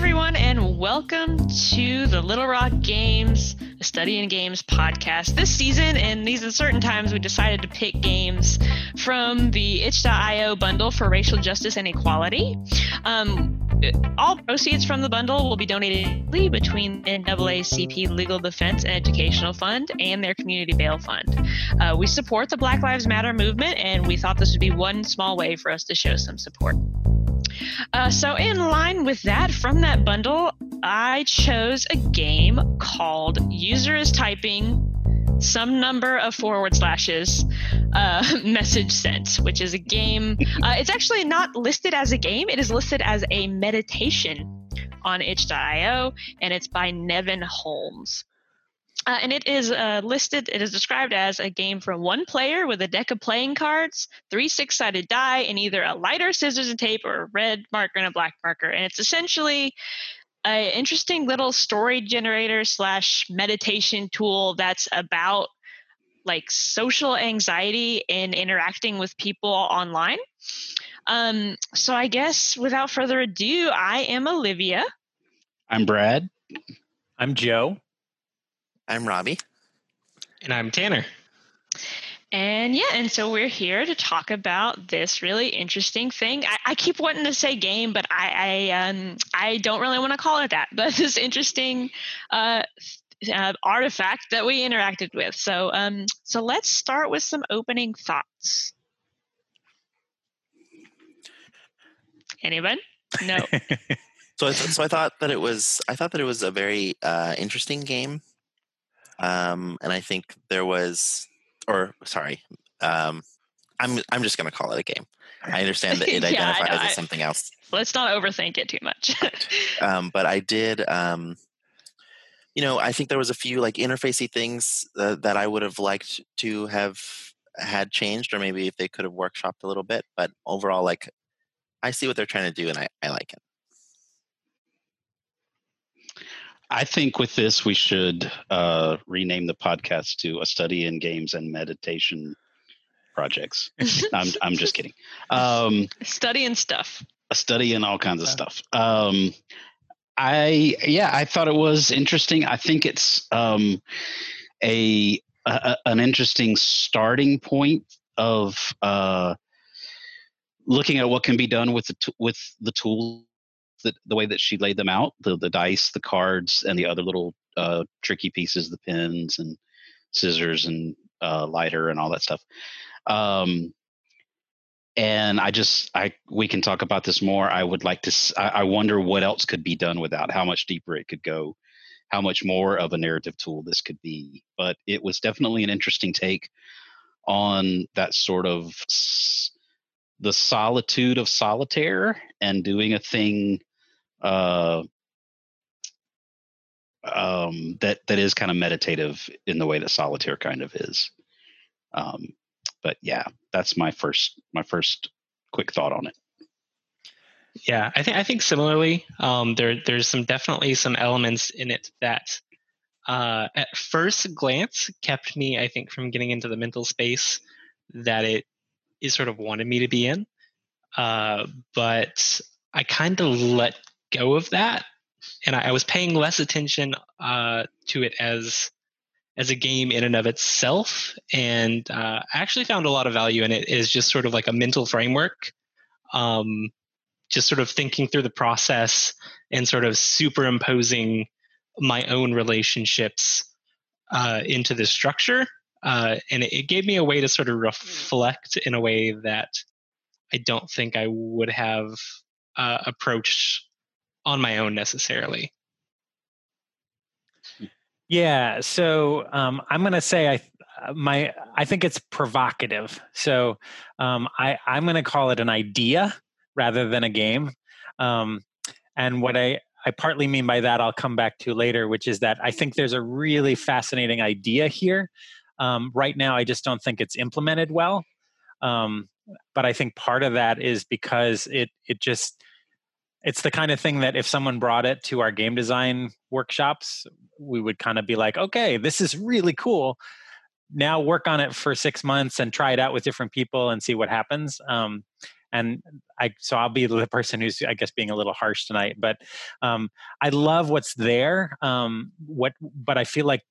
everyone, and welcome to the Little Rock Games, a study in games podcast. This season, and these uncertain times, we decided to pick games from the itch.io bundle for racial justice and equality. Um, all proceeds from the bundle will be donated between the NAACP Legal Defense and Educational Fund and their Community Bail Fund. Uh, we support the Black Lives Matter movement, and we thought this would be one small way for us to show some support. Uh, so, in line with that, from that bundle, I chose a game called User is Typing some number of forward slashes uh, message sent, which is a game. Uh, it's actually not listed as a game, it is listed as a meditation on itch.io, and it's by Nevin Holmes. Uh, and it is uh, listed, it is described as a game for one player with a deck of playing cards, three six sided die, and either a lighter, scissors, and tape, or a red marker and a black marker. And it's essentially an interesting little story generator slash meditation tool that's about like social anxiety and interacting with people online. Um, so I guess without further ado, I am Olivia. I'm Brad. I'm Joe. I'm Robbie. And I'm Tanner. And yeah, and so we're here to talk about this really interesting thing. I, I keep wanting to say game, but I I, um, I don't really want to call it that. But this interesting uh, uh, artifact that we interacted with. So um, so let's start with some opening thoughts. Anyone? No. so I th- so I thought that it was I thought that it was a very uh, interesting game. Um, and I think there was, or sorry, um, I'm I'm just going to call it a game. I understand that it yeah, identifies as something else. Let's not overthink it too much. um, but I did, um, you know, I think there was a few like interfacey things uh, that I would have liked to have had changed, or maybe if they could have workshopped a little bit. But overall, like, I see what they're trying to do, and I, I like it. I think with this, we should uh, rename the podcast to a study in games and meditation projects. I'm, I'm just kidding. Um, study and stuff. A study in all kinds of stuff. Um, I yeah, I thought it was interesting. I think it's um, a, a, an interesting starting point of uh, looking at what can be done with the t- with the tools the, the way that she laid them out the, the dice the cards and the other little uh, tricky pieces the pins and scissors and uh, lighter and all that stuff. Um, and i just i we can talk about this more. I would like to I, I wonder what else could be done without how much deeper it could go how much more of a narrative tool this could be. But it was definitely an interesting take on that sort of the solitude of solitaire and doing a thing uh, um, that that is kind of meditative in the way that solitaire kind of is. Um, but yeah, that's my first my first quick thought on it. Yeah, I think I think similarly. Um, there there's some definitely some elements in it that uh, at first glance kept me, I think, from getting into the mental space that it is sort of wanted me to be in. Uh, but I kind of let go of that, and I, I was paying less attention uh, to it as as a game in and of itself, and uh, I actually found a lot of value in it. Is just sort of like a mental framework, um, just sort of thinking through the process and sort of superimposing my own relationships uh, into this structure. Uh, and it, it, gave me a way to sort of reflect in a way that I don't think I would have uh, approached on my own necessarily. Yeah, so um, I'm going to say I uh, my I think it's provocative. So um, I I'm going to call it an idea rather than a game. Um, and what I I partly mean by that I'll come back to later, which is that I think there's a really fascinating idea here. Um, right now, I just don't think it's implemented well. Um, but I think part of that is because it it just it's the kind of thing that if someone brought it to our game design workshops, we would kind of be like, okay, this is really cool. Now work on it for six months and try it out with different people and see what happens. Um, and I so I'll be the person who's I guess being a little harsh tonight, but um, I love what's there. Um, what, but I feel like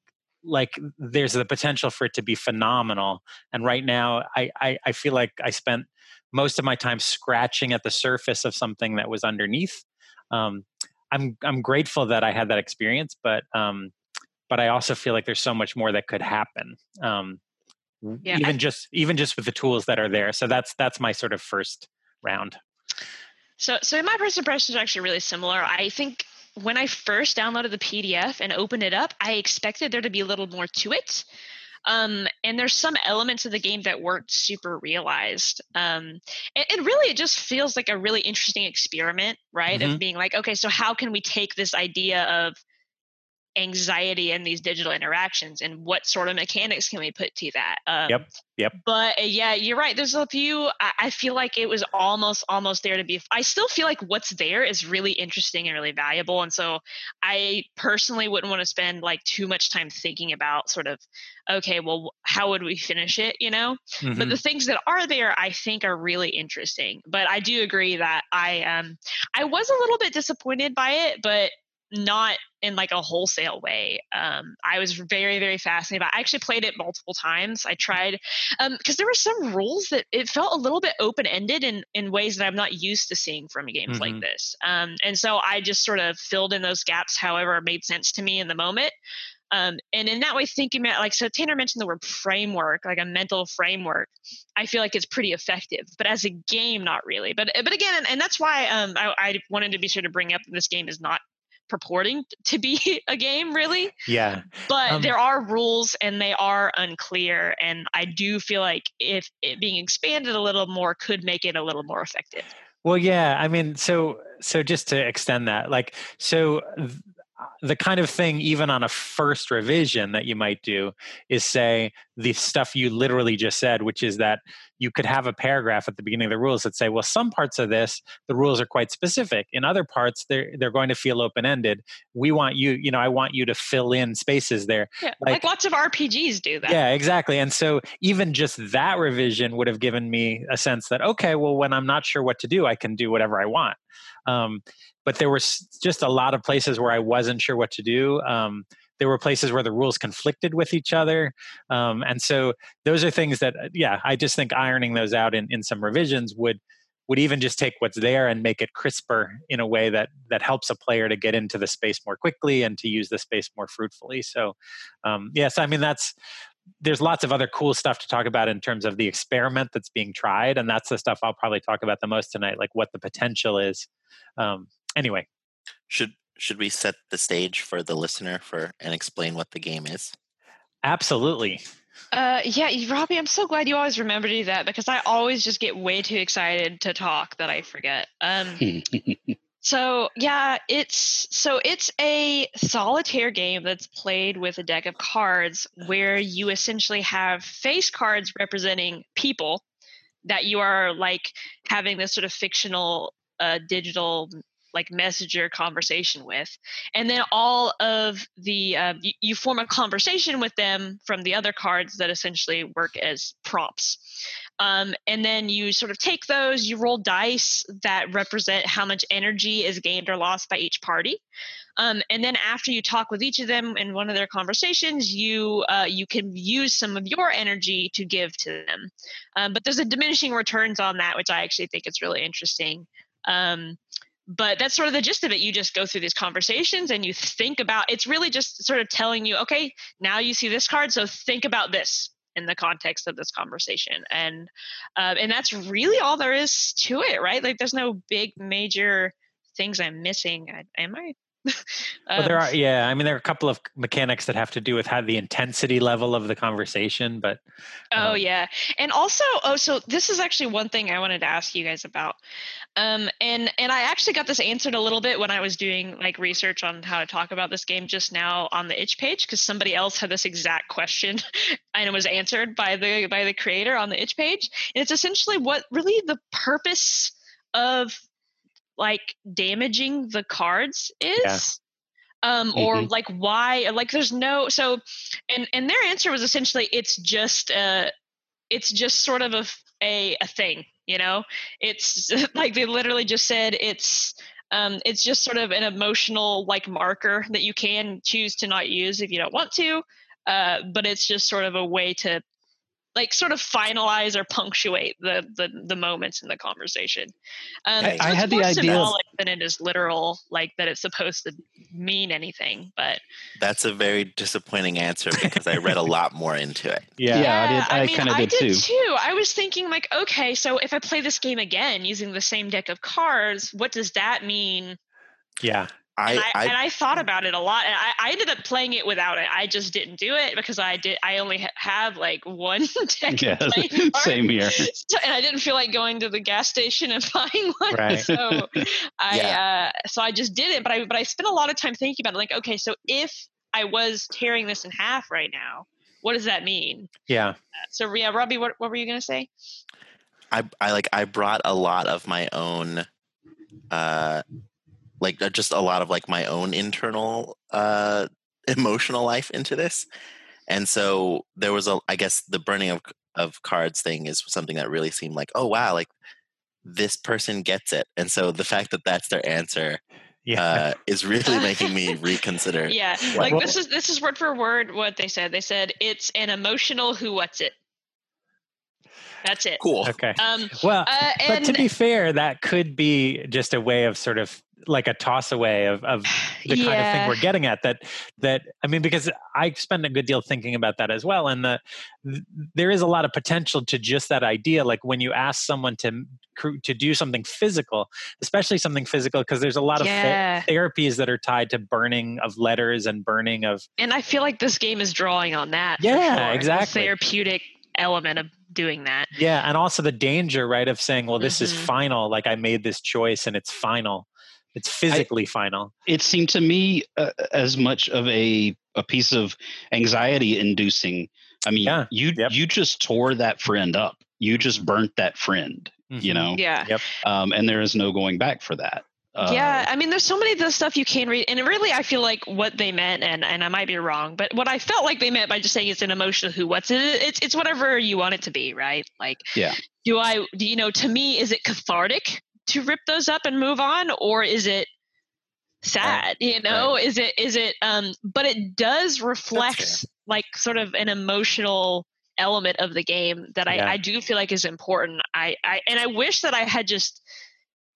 like there's the potential for it to be phenomenal. And right now, I, I, I feel like I spent most of my time scratching at the surface of something that was underneath. Um, I'm I'm grateful that I had that experience, but um, but I also feel like there's so much more that could happen. Um, yeah, even I, just even just with the tools that are there. So that's that's my sort of first round. So so my first impression is actually really similar. I think when I first downloaded the PDF and opened it up, I expected there to be a little more to it. Um, and there's some elements of the game that weren't super realized. Um, and, and, really, it just feels like a really interesting experiment, right? Mm-hmm. Of being like, okay, so how can we take this idea of anxiety and these digital interactions and what sort of mechanics can we put to that um, yep yep but uh, yeah you're right there's a few I, I, feel like it was almost almost there to be i still feel like what's there is really interesting and really valuable and so i personally wouldn't want to spend like too much time thinking about sort of okay well how would we finish it you know mm-hmm. but the things that are there i think are really interesting but i do agree that i um i was a little bit disappointed by it but not in like a wholesale way. Um, I was very, very fascinated. I actually played it multiple times. I tried because um, there were some rules that it felt a little bit open ended in in ways that I'm not used to seeing from games mm-hmm. like this. Um, and so I just sort of filled in those gaps however made sense to me in the moment. Um, and in that way, thinking about like so, Tanner mentioned the word framework, like a mental framework. I feel like it's pretty effective, but as a game, not really. But but again, and, and that's why um, I, I wanted to be sure to bring up this game is not purporting to be a game really yeah. but um, there are rules and they are unclear and i do feel like if it being expanded a little more could make it a little more effective. Well yeah i mean so so just to extend that like so the kind of thing even on a first revision that you might do is say the stuff you literally just said which is that you could have a paragraph at the beginning of the rules that say well some parts of this the rules are quite specific. In other parts they're they're going to feel open ended we want you you know i want you to fill in spaces there. Yeah, like, like lots of rpgs do that. Yeah exactly and so even just that revision would have given me a sense that okay well when i'm not sure what to do i can do whatever i want. Um, but there was just a lot of places where I wasn't sure what to do. Um, there were places where the rules conflicted with each other, um, and so those are things that, uh, yeah, I just think ironing those out in, in some revisions would would even just take what's there and make it crisper in a way that that helps a player to get into the space more quickly and to use the space more fruitfully. So, um, yes, I mean that's there's lots of other cool stuff to talk about in terms of the experiment that's being tried, and that's the stuff I'll probably talk about the most tonight, like what the potential is. Um, anyway, should should we set the stage for the listener for and explain what the game is? Absolutely. Uh, yeah, Robbie, I'm so glad you always remember to do that because I always just get way too excited to talk that I forget. Um, so yeah, it's so it's a solitaire game that's played with a deck of cards where you essentially have face cards representing people that you are like having this sort of fictional uh, digital like messenger conversation with and then all of the uh, you, you, form a conversation with them from the other cards that essentially work as prompts. Um, and then you sort of take those you roll dice that represent how much energy is gained or lost by each party. Um, and then after you talk with each of them in one of their conversations you uh, you can use some of your energy to give to them. Um, but there's a diminishing returns on that which i actually think is really interesting. Um, but that's sort of the gist of it. You just go through these conversations and you think about it's really just sort of telling you okay now you see this card so think about this in the context of this conversation. And uh, and that's really all there is to it right? Like there's no big major things i'm missing. Am i um, well, there are, yeah. I mean, there are a couple of mechanics that have to do with how the intensity level of the conversation, but. Um, oh yeah, and also, oh, so this is actually one thing I wanted to ask you guys about, um, and and I actually got this answered a little bit when I was doing like research on how to talk about this game just now on the itch page because somebody else had this exact question, and it was answered by the by the creator on the itch page, and it's essentially what really the purpose of like damaging the cards is. Yeah. Um, or mm-hmm. like why like there's no so and and their answer was essentially it's just uh it's just sort of a a a thing. You know, it's like they literally just said it's um, it's just sort of an emotional like marker that you can choose to not use if you don't want to. Uh, but it's just sort of a way to like sort of finalize or punctuate the the, the moments in the conversation. Um, I- so I it's had the idea of- symbolic than it is literal, like that it's supposed to mean anything. But That's a very disappointing answer because I read a lot more into it. Yeah. Yeah, I did- I mean, kinda I did too. I was thinking like, okay, so if I play this game again using the same deck of cards, what does that mean? Yeah. I, and, I, I and I thought about it a lot, and I, I ended up playing it without it. I just didn't do it because I did. I only ha- have like one deck Yeah, same here. So, and I didn't feel like going to the gas station and buying one. Right. So I Yeah. uh, so I just did it. But I but I spent a lot of time thinking about it. Like, okay, so if I was tearing this in half right now, what does that mean? Yeah. So yeah, Robbie, what what were you gonna say? I, I like I brought a lot of my own uh like uh, just a lot of like my own internal uh emotional life into this and so there was a i guess the burning of of cards thing is something that really seemed like oh wow like this person gets it and so the fact that that's their answer Yeah. uh is really making me reconsider Yeah, Well- like this is this is word for word what they said. They said it's an emotional who what's it. That's it. cool okay. Um, Well, uh, but to be fair, that could be just a way of sort of like a toss away of, of the kind of thing we're getting at that that i mean because i spend a good deal thinking about that as well and the th- there is a lot of potential to just that idea like when you ask someone to to do something physical especially something physical because there's a lot of the- Yeah. therapies that are tied to burning of letters and burning of and I feel like this game is drawing on that. Yeah, sure, the exactly. therapeutic element of doing that. yeah and also the danger right of saying well this is Mhm. final like i made this choice and it's final it's physically final It seemed to me uh, as much of a a piece of anxiety inducing. I mean, Yeah, you yep. you just tore that friend up. You just burnt that friend. You Mhm. know, Yeah. um, and there is no going back for that. Uh, yeah, I mean, there's so many of the stuff you can read, and really, I feel like what they meant, and and I might be wrong, but what I felt like they meant by just saying it's an emotional who, what's it? It's it's whatever you want it to be, right? Like, Yeah. Do I, do you know? To me, is it cathartic to rip those up and move on, or is it sad? You know, is it is it? Um, but it does reflect like sort of an emotional element of the game that I, Yeah. I do feel like is important. I, I and I wish that I had just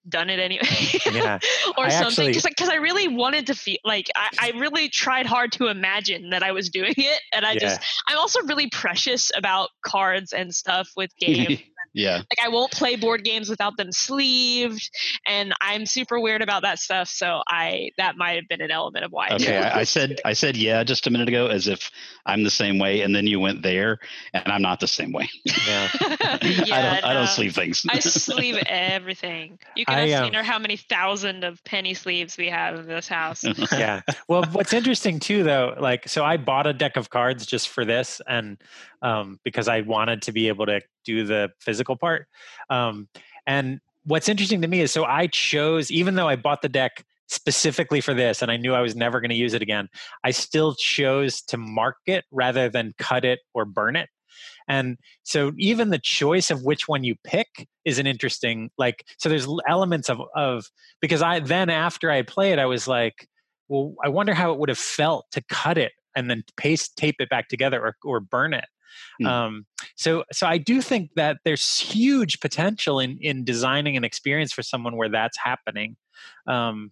done it anyway. yeah or I something because because I really wanted to feel like I, I really tried hard to imagine that I was doing it and I Yeah. just I'm also really precious about cards and stuff with games yeah. like I won't play board games without them sleeved and I'm super weird about that stuff so I that might have been an element of why I Okay, I, I said I said yeah just a minute ago as if I'm the same way, and then you went there, and I'm not the same way. yeah I don't I don't sleeve things. I sleeve everything. You can I, have um, seen her how many thousand of penny sleeves we have in this house. yeah. Well, what's interesting too, though, like, so I bought a deck of cards just for this, and um, because I wanted to be able to do the physical part. Um, and what's interesting to me is, so I chose, even though I bought the deck specifically for this, and I knew I was never going to use it again, I still chose to mark it rather than cut it or burn it. And so even the choice of which one you pick is an interesting like so there's elements of of because I then after I played I was like well I wonder how it would have felt to cut it and then paste tape it back together or or burn it. Hmm. Um, so so I do think that there's huge potential in in designing an experience for someone where that's happening. Um,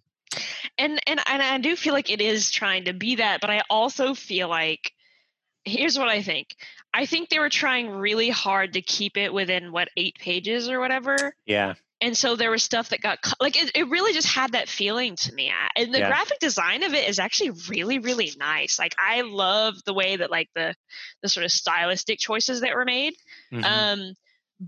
and and and I do feel like it is trying to be that, but I also feel like here's what I think. I think they were trying really hard to keep it within what eight pages or whatever, yeah, and so there was stuff that got cut. Like it, it really just had that feeling to me. And the Yeah. graphic design of it is actually really really nice. Like I love the way that like the the sort of stylistic choices that were made. Mhm. Um,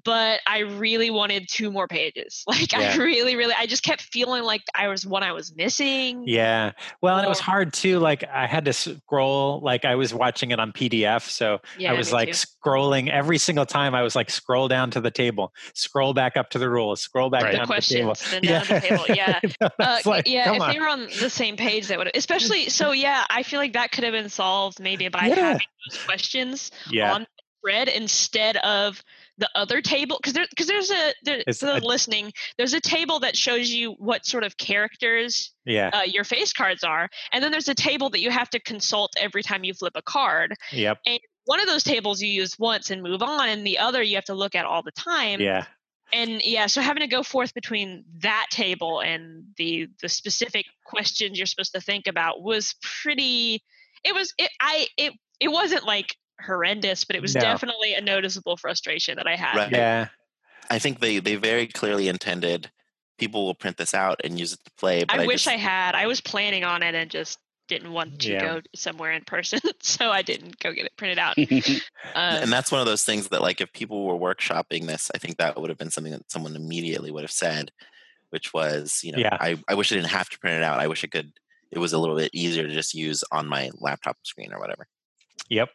but I really wanted two more pages. Like Yeah. I really, really, I just kept feeling like I was one I was missing. Yeah. Well, and it was hard too. Like I had to scroll, like I was watching it on PDF. So Yeah, I was like too. scrolling every single time. I was like, scroll down to the table, scroll back up to the rules, scroll back Right. down the to the table. to the table. Yeah. I Uh, like, yeah, if on. they were on the same page, that would especially so. Yeah, I feel like that could have been solved maybe by Yeah. having those questions yeah. on spread instead of the other table because there because there's a there's for the a- listening there's a table that shows you what sort of characters Yeah. uh, your face cards are and then there's a table that you have to consult every time you flip a card Yep. And one of those tables you use once and move on and the other you have to look at all the time Yeah. and yeah so having to go forth between that table and the the specific questions you're supposed to think about was pretty it was it i it it wasn't like horrendous but it was No. definitely a noticeable frustration that i had Right. Yeah. I think they they very clearly intended people will print this out and use it to play. But i, I, wish just, i had i was planning on it and just didn't want to Yeah. go somewhere in person so i didn't go get it printed out and um, that's one of those things that like if people were workshopping this, I think that would have been something that someone immediately would have said, which was, you know, Yeah. I, I wish I didn't have to print it out. I wish I could it was a little bit easier to just use on my laptop screen or whatever. Yep.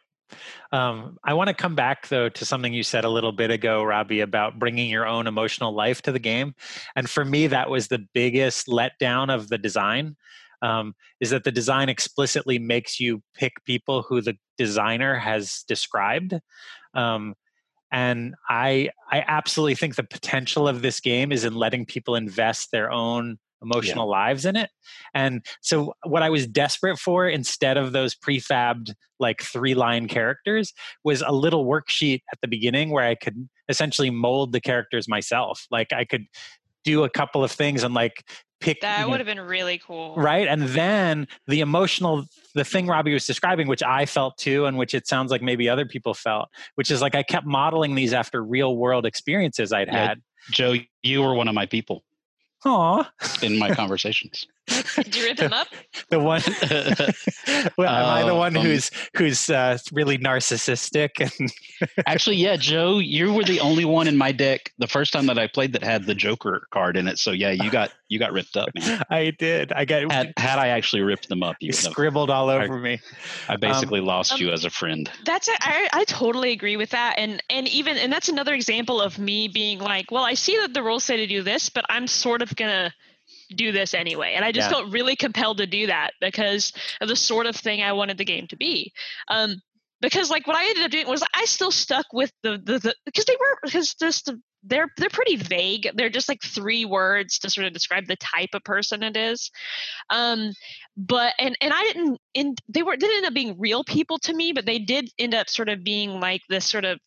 Um, I want to come back though to something you said a little bit ago, Robbie, about bringing your own emotional life to the game. And for me, that was the biggest letdown of the design. Um, is that the design explicitly makes you pick people who the designer has described. Um, and I, I absolutely think the potential of this game is in letting people invest their own emotional lives in it. And so, what I was desperate for instead of those prefabbed like three line characters was a little worksheet at the beginning where I could essentially mold the characters myself. Like I could do a couple of things and like pick that know, would have been really cool right and then the emotional the thing robbie was describing which i felt too and which it sounds like maybe other people felt which is like i kept modeling these after real world experiences i'd Yeah. had Joe, you were one of my people Aw, in my conversations. did you rip him up the one well, am i the Uh, one um, who's who's uh, really narcissistic and Actually, yeah, Joe, you were the only one in my deck the first time that I played that had the Joker card in it. So yeah, you got you got ripped up, man. i did i got Had had I actually ripped them up, you you would scribbled all over me I basically lost um, you as a friend. That's it. I, I totally agree with that, and and even and that's another example of me being like, well, I see that the rules say to do this, but I'm sort of gonna do this anyway, and I just Yeah. felt really compelled to do that because of the sort of thing I wanted the game to be. Um, because like what I ended up doing was I still stuck with the the, the because they were because just the, they're they're pretty vague. They're just like three words to sort of describe the type of person it is. Um, but and and I didn't in they were didn't end up being real people to me, but they did end up sort of being like this sort of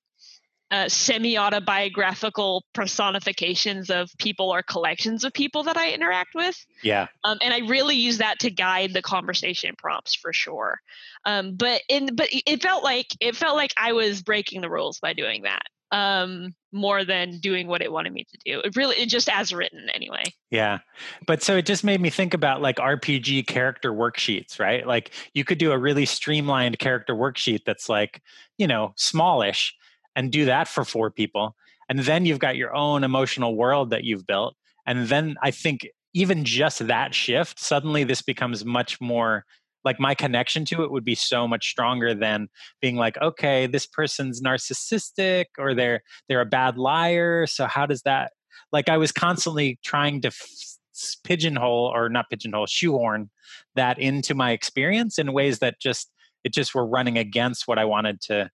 uh, semi-autobiographical personifications of people or collections of people that I interact with. yeah Um, and I really use that to guide the conversation prompts for sure. Um, but in but it- it felt like it felt like I was breaking the rules by doing that um, more than doing what it wanted me to do. It really it just as written anyway. Yeah. But so it just made me think about like RPG character worksheets, right? Like you could do a really streamlined character worksheet that's like, you know, smallish and do that for four people. And then you've got your own emotional world that you've built. And then I think even just that shift, suddenly this becomes much more like my connection to it would be so much stronger than being like, okay, this person's narcissistic or they're they're a bad liar. So how does that like I was constantly trying to f- pigeonhole or not pigeonhole shoehorn that into my experience in ways that just it just were running against what I wanted to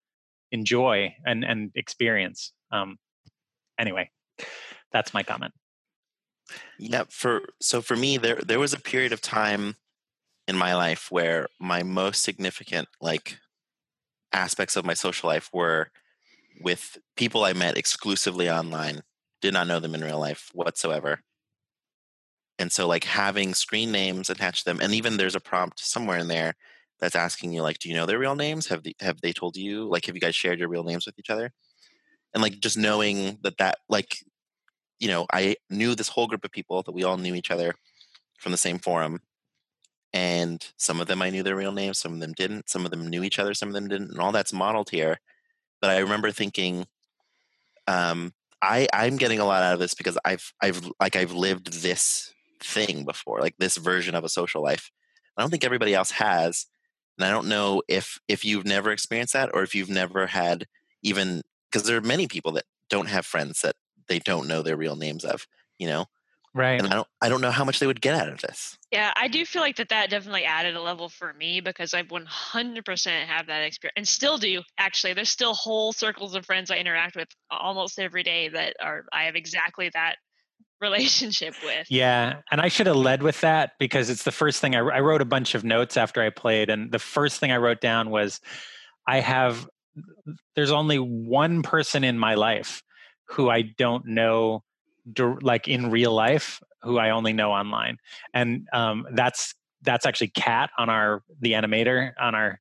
enjoy and and experience. Um, anyway, that's my comment. Yeah, for so for me there there was a period of time in my life where my most significant like aspects of my social life were with people I met exclusively online, did not know them in real life whatsoever. And so like having screen names attached to them and even there's a prompt somewhere in there that's asking you like do you know their real names? Have the, have they told you like have you guys shared your real names with each other? And like just knowing that that like you know, I knew this whole group of people that we all knew each other from the same forum. And some of them I knew their real names, some of them didn't, some of them knew each other, some of them didn't, and all that's modeled here. But I remember thinking, um, I I'm getting a lot out of this because I've I've like I've lived this thing before, like this version of a social life. I don't think everybody else has, and I don't know if if you've never experienced that or if you've never had even because there are many people that don't have friends that they don't know their real names of, you know, Right. and I don't I don't know how much they would get out of this. Yeah, I do feel like that that definitely added a level for me because I've 100% have that experience and still do. Actually, there's still whole circles of friends I interact with almost every day that are I have exactly that relationship with. Yeah, and I should have led with that because it's the first thing I, I wrote a bunch of notes after I played, and the first thing I wrote down was, I have. There's only one person in my life who I don't know, like in real life, who I only know online, and um, that's that's actually Kat on our the animator on our,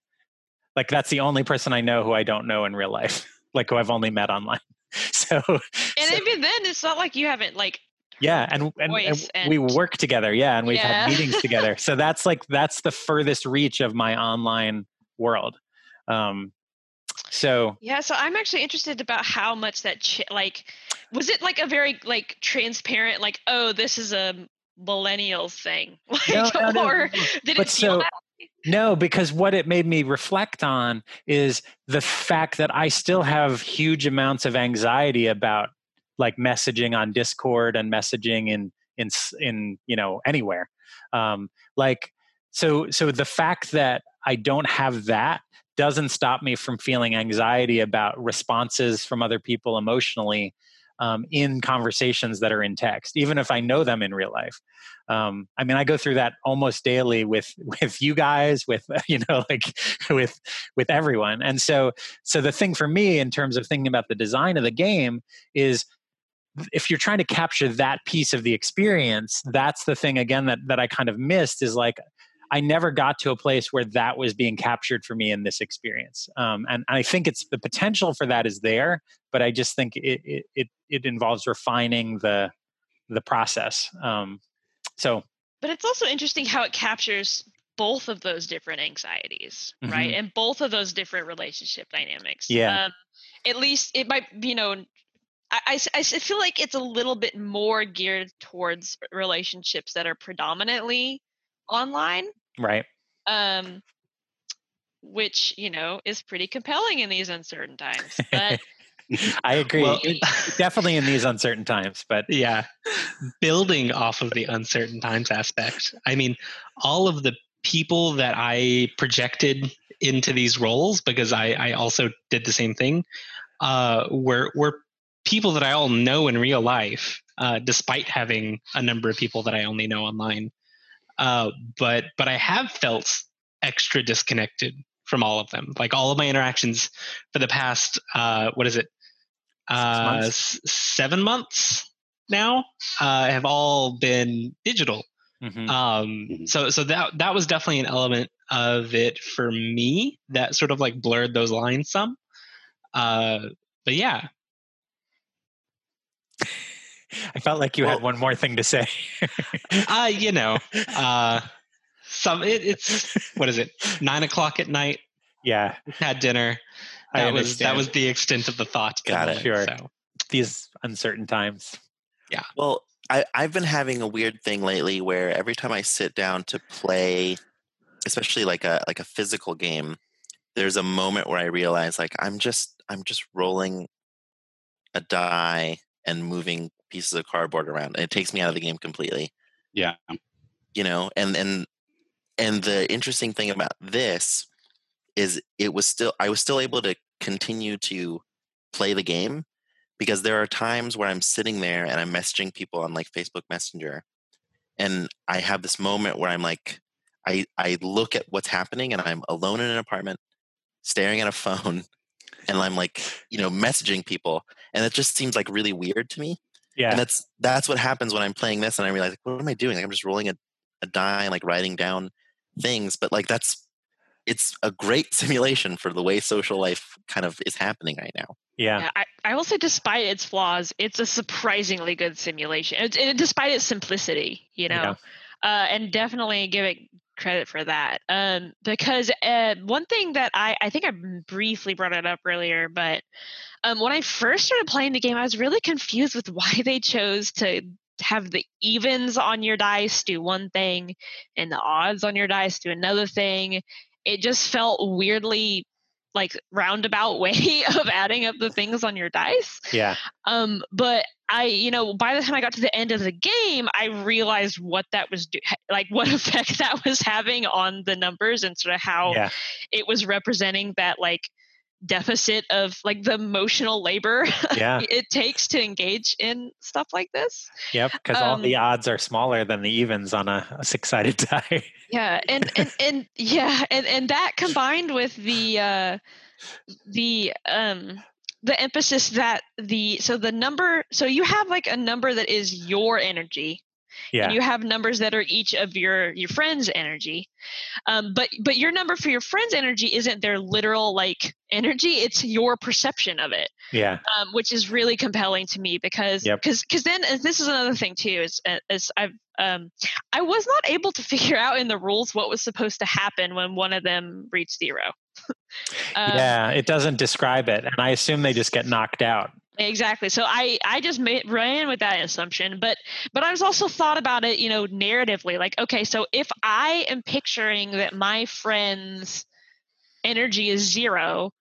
like that's the only person I know who I don't know in real life, like who I've only met online. So And so- even then, it's not like you haven't like yeah and, and, and voice we work together yeah and we've Yeah. had meetings together. So that's like that's the furthest reach of my online world. Um so Yeah, so I'm actually interested about how much that ch- like was it like a very like transparent like oh this is a millennials thing like No, no, no, or did But it feel so- that no because what it made me reflect on is the fact that i still have huge amounts of anxiety about like messaging on discord and messaging in in in you know anywhere. Um like so so the fact that i don't have that doesn't stop me from feeling anxiety about responses from other people emotionally um, in conversations that are in text even if i know them in real life. Um, i mean i go through that almost daily with with you guys with you know like with with everyone. And so so the thing for me in terms of thinking about the design of the game is if you're trying to capture that piece of the experience that's the thing again that that i kind of missed is like i never got to a place where that was being captured for me in this experience um, and i think it's the potential for that is there but i just think it it it, it involves refining the the process um, so but it's also interesting how it captures both of those different anxieties right Mhm. and both of those different relationship dynamics Yeah. um, at least it might you know I, I s- I s- feel like it's a little bit more geared towards relationships that are predominantly online right um, which you know is pretty compelling in these uncertain times. But i agree Well- It- definitely in these uncertain times but yeah building off of the uncertain times aspect i mean all of the people that i projected into these roles because i, I also did the same thing uh, were, were people that i all know in real life uh, despite having a number of people that i only know online uh, but but i have felt extra disconnected from all of them like all of my interactions for the past uh, what is it uh, months? s- seven months now uh, have all been digital. mhm. Um, Mhm. so so that that was definitely an element of it for me that sort of like blurred those lines some. Uh, but yeah, i felt like you had one more thing to say uh, you know, uh, some it, it's what is it nine o'clock at night? yeah Had dinner. I That was that was the extent of the thought. Got it. moment, Sure. So. these uncertain times Yeah. Well, I, I've been having a weird thing lately where every time I sit down to play, especially like a like a physical game, there's a moment where I realize like I'm just I'm just rolling a die and moving pieces of cardboard around. And it takes me out of the game completely. Yeah. You know, and and and the interesting thing about this is it was still I was still able to continue to play the game because there are times where I'm sitting there and I'm messaging people on like Facebook Messenger and I have this moment where I'm like I I look at what's happening and I'm alone in an apartment staring at a phone and I'm like, you know, messaging people and it just seems like really weird to me. yeah And that's that's what happens when I'm playing this and I realize like, what am I doing? Like I'm just rolling a, a die and like writing down things, but like that's it's a great simulation for the way social life kind of is happening right now. yeah yeah, I, I will say, despite its flaws, it's a surprisingly good simulation. It, it, despite its simplicity, you know, uh, and definitely give it credit for that. Um, because uh, one thing that I I think I briefly brought it up earlier, but um, when I first started playing the game, I was really confused with why they chose to have the evens on your dice do one thing and the odds on your dice do another thing. It just felt weirdly like roundabout way of adding up the things on your dice. Yeah. Um, but I, you know, by the time I got to the end of the game, I realized what that was do- like, what effect that was having on the numbers and sort of how Yeah. it was representing that like deficit of like the emotional labor Yeah. it takes to engage in stuff like this. Yep. Because all Um, the odds are smaller than the evens on a, a six-sided die. Yeah, and and, and yeah, and and that combined with the uh, the um the emphasis that the so the number so you have like a number that is your energy yeah. and you have numbers that are each of your your friends energy um, but but your number for your friends energy isn't their literal like energy it's your perception of it yeah. um, which is really compelling to me because Yep. because because then and this is another thing too is uh, is I've um I was not able to figure out in the rules what was supposed to happen when one of them reached zero. um, yeah. It doesn't describe it. And I assume they just get knocked out. Exactly. So I I just made, ran with that assumption, but but I was also thought about it, you know, narratively. Like, okay, so if I am picturing that my friend's energy is zero,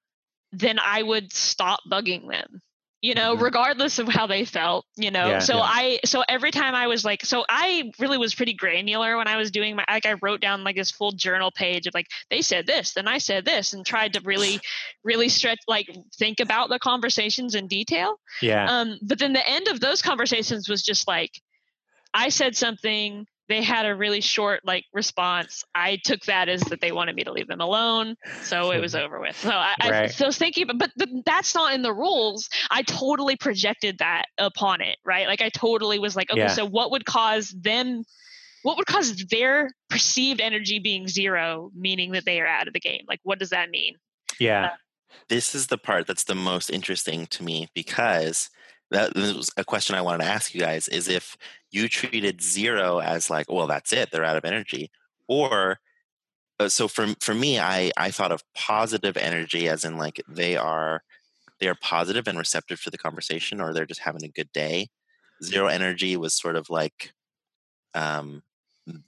then I would stop bugging them. You know, Mhm. regardless of how they felt, you know. Yeah, so yeah. I so every time I was like so I really was pretty granular when I was doing my like I wrote down like this full journal page of like they said this, then I said this and tried to really really stretch like think about the conversations in detail. Yeah. Um but then the end of those conversations was just like I said something they had a really short like response. I took that as that they wanted me to leave them alone, so it was over with. So I, I so I was thinking, but, but but that's not in the rules. I totally projected that upon it, right? Like I totally was like, okay, Yeah. so what would cause them? What would cause their perceived energy being zero, meaning that they are out of the game? Like, what does that mean? yeah. Uh, this is the part that's the most interesting to me because that was a question I wanted to ask you guys is if you treated zero as like, well, that's it, they're out of energy, or uh, so for for me, I I thought of positive energy as in like they are they are positive and receptive to the conversation, or they're just having a good day. Zero energy was sort of like um,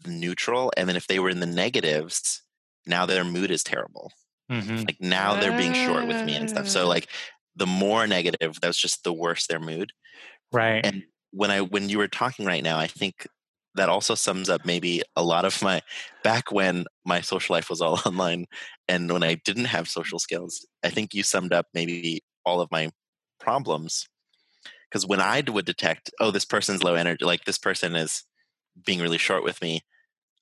neutral, and then if they were in the negatives, now their mood is terrible hmm like now they're being short with me and stuff so Ah. like the more negative that's just the worse their mood Right. and when i when you were talking right now i think that also sums up maybe a lot of my back when my social life was all online and when i didn't have social skills i think you summed up maybe all of my problems because when i would detect oh this person's low energy like this person is being really short with me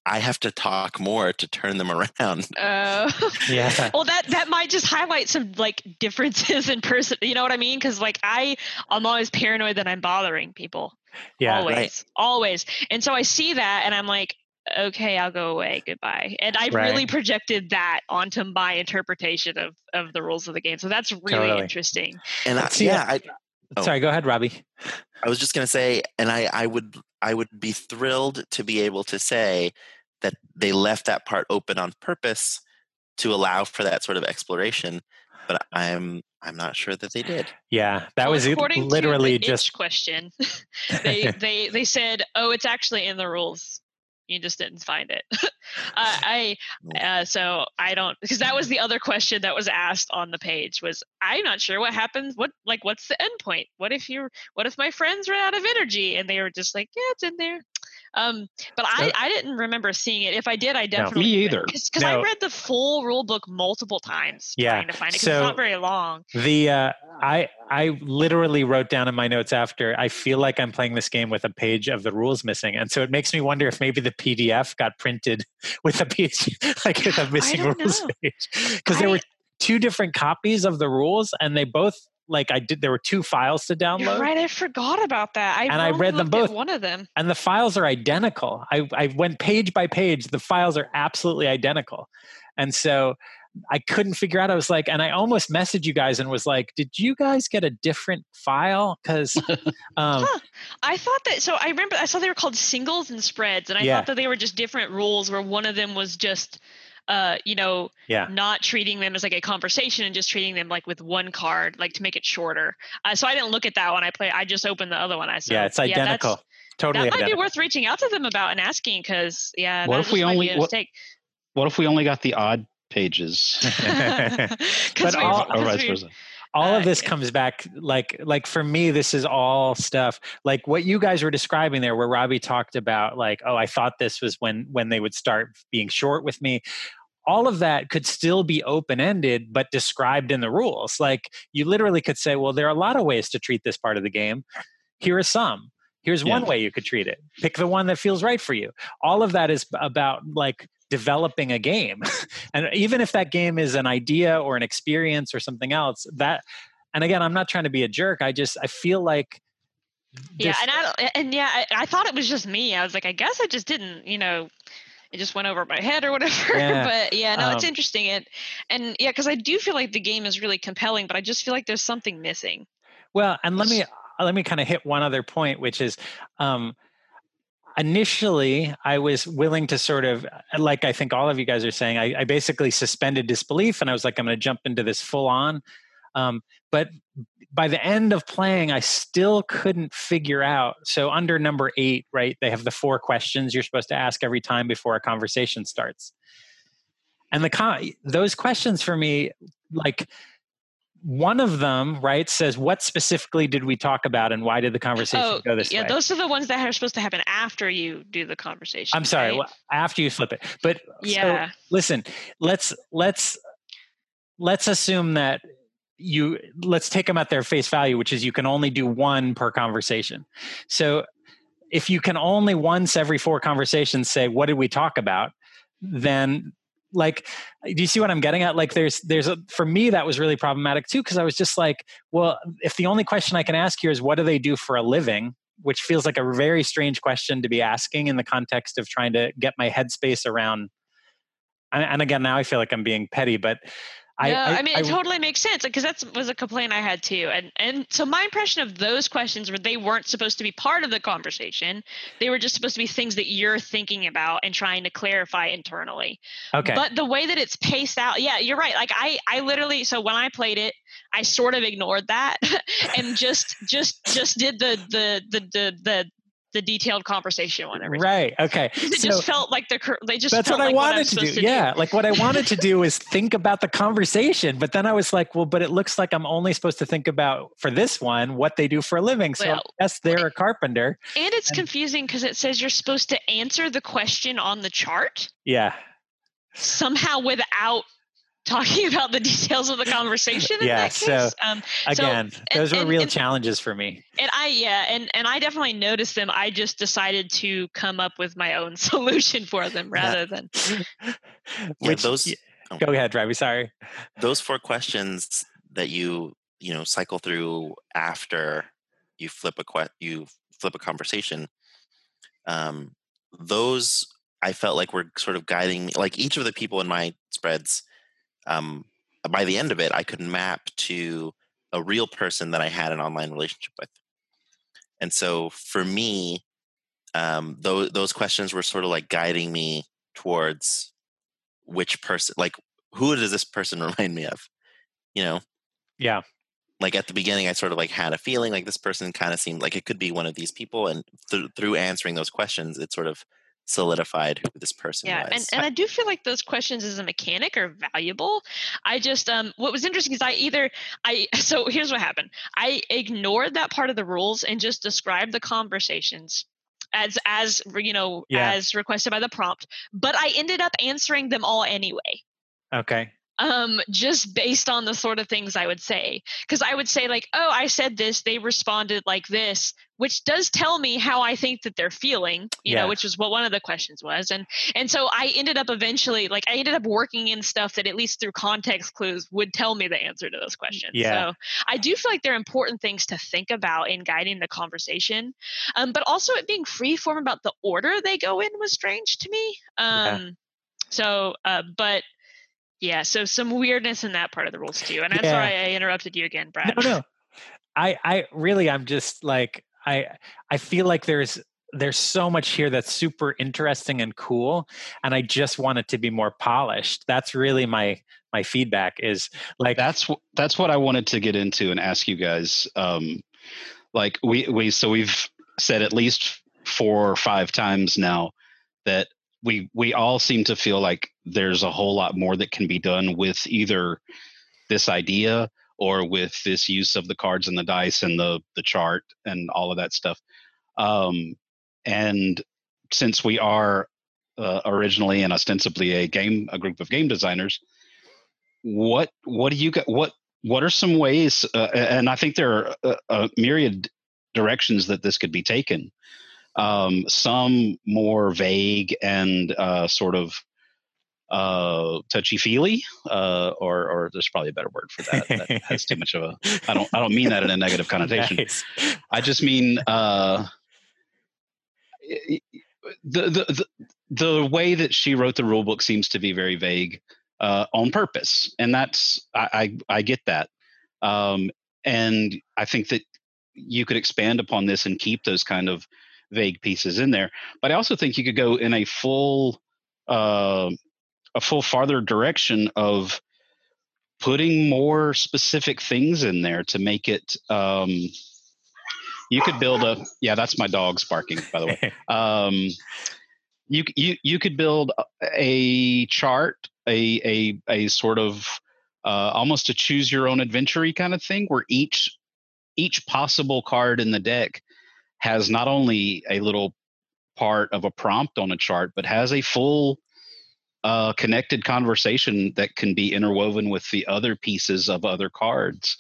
i have to talk more to turn them around Uh, Yeah. well, that that might just highlight some like differences in person. You know what I mean? Because like I, I'm always paranoid that I'm bothering people. Yeah. always, always. And so I see that, and I'm like, okay, I'll go away. Goodbye. And I Right. really projected that onto my interpretation of of the rules of the game. So that's really Totally. interesting. and I, See, yeah I, Oh. Sorry. Go ahead, Robbie. I was just going to say, and I, I would, I would be thrilled to be able to say that they left that part open on purpose to allow for that sort of exploration. But I'm, I'm not sure that they did. Yeah. That Well, was it- according to literally the just. question. they they they said, oh, it's actually in the rules. You just didn't find it. uh, I uh, so I don't because that was the other question that was asked on the page was I'm not sure what happens. What like what's the end point? What if you're? what if my friends ran out of energy? And they were just like, yeah, it's in there. Um, but I, I didn't remember seeing it. If I did, I definitely Me either. because I read the full rule book multiple times Yeah, trying to find it because so- it's not very long. The uh, I I literally wrote down in my notes after I feel like I'm playing this game with a page of the rules missing, and so it makes me wonder if maybe the PDF got printed with a page like with a missing rules know. page because there were two different copies of the rules, and they both like I did. There were two files to download. You're right. I forgot about that. I And I read them both. One of them. and the files are identical. I, I went page by page. The files are absolutely identical. And so I couldn't figure out. I was like, and I almost messaged you guys and was like, did you guys get a different file? Because, um, Huh. I thought that. So I remember I saw they were called singles and spreads, and I Yeah. thought that they were just different rules. Where one of them was just, uh, you know, yeah, not treating them as like a conversation and just treating them like with one card, like to make it shorter. Uh, so I didn't look at that one. I play. I just opened the other one. I saw. yeah, it's that's- identical. totally that might identical. be worth reaching out to them about and asking because yeah. What that if we only- be what- What if we only got the odd pages. But all- or 'cause vice we- versa. All of this yeah. comes back like like for me this is all stuff like what you guys were describing there where robbie talked about like oh i thought this was when when they would start being short with me. All of that could still be open ended but described in the rules. Like you literally could say well there are a lot of ways to treat this part of the game. Here are some. Here's one way you could treat it. Pick the one that feels right for you. All of that is about like developing a game and even if that game is an idea or an experience or something else that and again i'm not trying to be a jerk i just i feel like yeah, and I and yeah, I, I thought it was just me. I was like, I guess I just didn't, you know, it just went over my head or whatever. Yeah, but yeah, no, it's um, interesting. And and yeah, because I do feel like the game is really compelling, but I just feel like there's something missing. Well, and let me uh, let me kind of hit one other point, which is um, initially I was willing to sort of, like I think all of you guys are saying, I, I basically suspended disbelief, and I was like, I'm going to jump into this full on. Um, but by the end of playing, I still couldn't figure out. So under number eight, right, they have the four questions you're supposed to ask every time before a conversation starts. And the con- those questions for me, like one of them, right, says what specifically did we talk about and why did the conversation Oh, go this yeah, way? Yeah, those are the ones that are supposed to happen after you do the conversation. I'm sorry, right? well, after you flip it. But so, yeah, listen, let's let's let's assume that you let's take them at their face value, which is you can only do one per conversation. So if you can only once every four conversations say what did we talk about, then like uh, do you see what i'm getting at? Like there's there's a for me that was really problematic too because i was just like well if the only question i can ask here is what do they do for a living? Which feels like a very strange question to be asking in the context of trying to get my headspace around and, and again now i feel like i'm being petty but I, no, I, I, mean it totally makes sense because that was a complaint I had too, and and so my impression of those questions were they weren't supposed to be part of the conversation; they were just supposed to be things that you're thinking about and trying to clarify internally. okay But the way that it's paced out, yeah, you're right. Like I, I literally, so when I played it, I sort of ignored that and just, just, just did the, the, the, the, the, the detailed conversation one every time. right Okay. It So- just felt like the, they just that's what I like I'm wanted to do. supposed yeah, like what I wanted to do is think about the conversation, but then I was like, well, but it looks like I'm only supposed to think about for this one what they do for a living. So Well, yes, they're a carpenter. And it's And- confusing because it says you're supposed to answer the question on the chart Yeah, somehow without talking about the details of the conversation. In Yeah, that so, case. um, So, again, those were and- real and- challenges for me. and I yeah, and and I definitely noticed them. I just decided to come up with my own solution for them rather than Yeah, Which those y- oh. go ahead, Ravi. Sorry. those four questions that you you know cycle through after you flip a que- you flip a conversation um those i felt like were sort of guiding me like each of the people in my spreads um by the end of it i could map to a real person that i had an online relationship with and so for me um those those questions were sort of like guiding me towards which person like who does this person remind me of you know Yeah. like at the beginning i sort of like had a feeling like this person kind of seemed like it could be one of these people and th- through answering those questions it sort of solidified who this person yeah. was And and I do feel like those questions as a mechanic are valuable. I just um what was interesting is I either I so here's what happened. I ignored that part of the rules and just described the conversations as as you know Yeah. as requested by the prompt but i ended up answering them all anyway Okay. um just based on the sort of things i would say because i would say like oh i said this they responded like this which does tell me how i think that they're feeling you Yeah. know which is what one of the questions was and and so i ended up eventually like i ended up working in stuff that at least through context clues would tell me the answer to those questions Yeah. so i do feel like they're important things to think about in guiding the conversation um, but also it being free form about the order they go in was strange to me Yeah. um so uh but yeah, so some weirdness in that part of the rules too. And I'm sorry I interrupted you again, Brad. No, no. I I really I'm just like I I feel like there's there's so much here that's super interesting and cool and I just want it to be more polished. That's really my my feedback is like that's that's what I wanted to get into and ask you guys. Um, like we we so we've said at least four or five times now that we we all seem to feel like there's a whole lot more that can be done with either this idea or with this use of the cards and the dice and the the chart and all of that stuff. Um, and since we are uh, originally and ostensibly a game a group of game designers, what what do you got? What what are some ways? Uh, and I think there are a, a, myriad directions that this could be taken. Um, some more vague and uh, sort of uh, touchy feely, uh, or or there's probably a better word for that. That has too much of a. I don't I don't mean that in a negative connotation. Nice. I just mean uh, the, the the the way that she wrote the rule book seems to be very vague uh, on purpose, and that's I I, I get that, um, and I think that you could expand upon this and keep those kind of vague pieces in there. But I also think you could go in a full uh, a full farther direction of putting more specific things in there to make it um, you could build a yeah that's my dog barking by the way. Um, you you you could build a chart a a a sort of uh, almost a choose your own adventure kind of thing where each each possible card in the deck has not only a little part of a prompt on a chart but has a full uh, connected conversation that can be interwoven with the other pieces of other cards.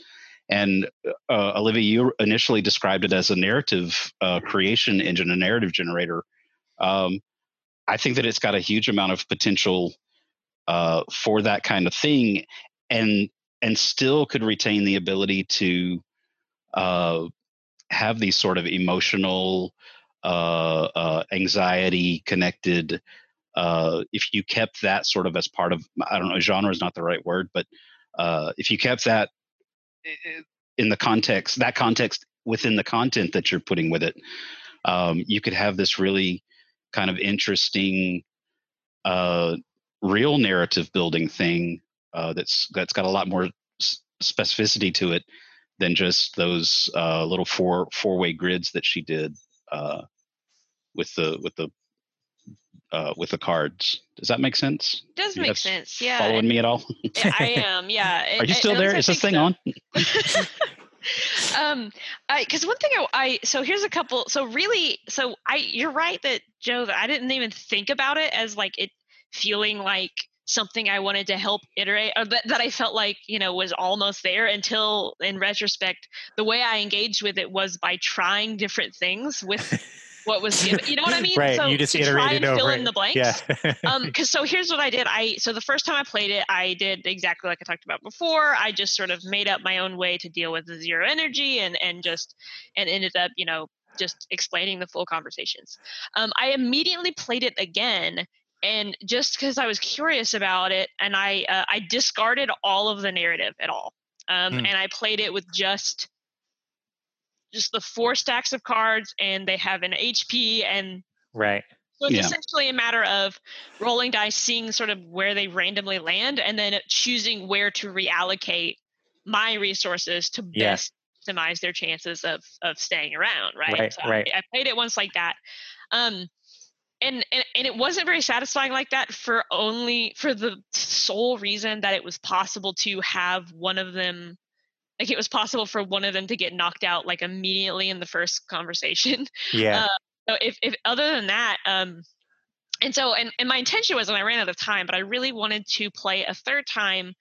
And uh, Olivia, you initially described it as a narrative uh, creation engine, a narrative generator. Um, I think that it's got a huge amount of potential uh, for that kind of thing, and and still could retain the ability to uh, have these sort of emotional, uh, anxiety connected uh, if you kept that sort of as part of i don't know genre is not the right word but uh, if you kept that in the context that context within the content that you're putting with it um, you could have this really kind of interesting uh, real narrative building thing uh, that's that's got a lot more specificity to it than just those uh, little four four way grids that she did uh, with the with the uh, with the cards. Does that make sense? It does make sense. Yeah. Following me at all? I am. Yeah. Are you still there? Is this thing so. on? um, because one thing I, I, so here's a couple. So really, so I, you're right that Joe, that I didn't even think about it as like it feeling like something I wanted to help iterate, or that, that I felt like you know was almost there until, in retrospect, the way I engaged with it was by trying different things with what was given. You know what I mean? right. So you just to try and fill over in the blanks. Yeah. um, because so here's what I did. I so the first time I played it, I did exactly like I talked about before. I just sort of made up my own way to deal with the zero energy and and just and ended up, you know, just explaining the full conversations. Um, I immediately played it again and just because I was curious about it, and I uh, I discarded all of the narrative at all, um, mm. and I played it with just just the four stacks of cards and they have an HP and right. So it's yeah. essentially a matter of rolling dice, seeing sort of where they randomly land, and then choosing where to reallocate my resources to best yeah. maximize their chances of of staying around. Right. Right. So right. I, I, played it once like that. Um, and, and and it wasn't very satisfying like that for only for the sole reason that it was possible to have one of them like it was possible for one of them to get knocked out like immediately in the first conversation. Yeah. Uh, so if, if other than that um and so and, and my intention was and i ran out of time but i really wanted to play a third time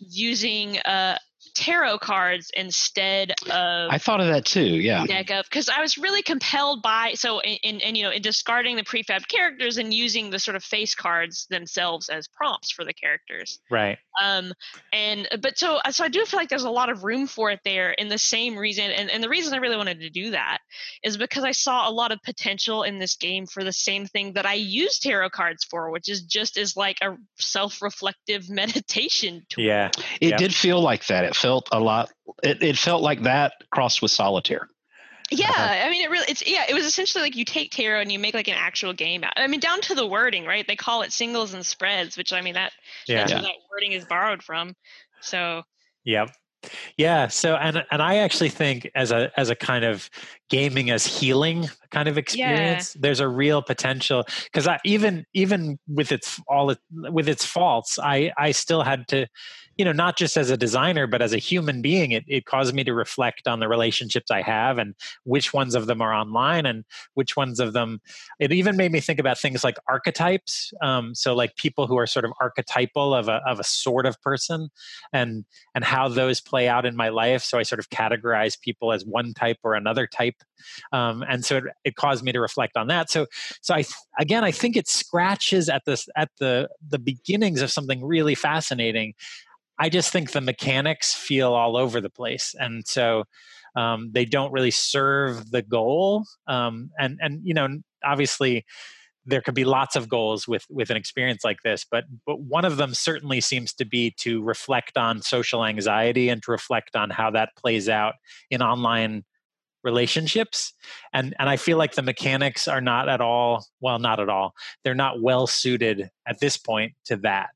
using uh tarot cards instead of I thought of that too, yeah. Deck of because I was really compelled by so in, and you know in discarding the prefab characters and using the sort of face cards themselves as prompts for the characters. Right. Um and but so so I do feel like there's a lot of room for it there in the same reason and, and the reason I really wanted to do that is because I saw a lot of potential in this game for the same thing that I use tarot cards for, which is just as like a self-reflective meditation tool. Yeah. It yep. did feel like that. It felt a lot. It, it felt like that crossed with solitaire. Yeah, uh-huh. I mean, it really, it's yeah, it was essentially like you take tarot and you make like an actual game out. I mean, down to the wording, right? They call it singles and spreads, which I mean that yeah. that's where that wording is borrowed from. So Yep. Yeah. So, and and I actually think as a as a kind of gaming as healing kind of experience, yeah. there's a real potential because I even even with its all it, with its faults, I I still had to you know not just as a designer but as a human being it, it caused me to reflect on the relationships i have and which ones of them are online and which ones of them it even made me think about things like archetypes um, so like people who are sort of archetypal of a, of a sort of person and and how those play out in my life. So i sort of categorize people as one type or another type um, and so it, it caused me to reflect on that. So so i again i think it scratches at this at the the beginnings of something really fascinating I just think the mechanics feel all over the place, and so um, they don't really serve the goal. Um, and and you know, obviously, there could be lots of goals with with an experience like this, but but one of them certainly seems to be to reflect on social anxiety and to reflect on how that plays out in online relationships and and i feel like the mechanics are not at all well not at all they're not well suited at this point to that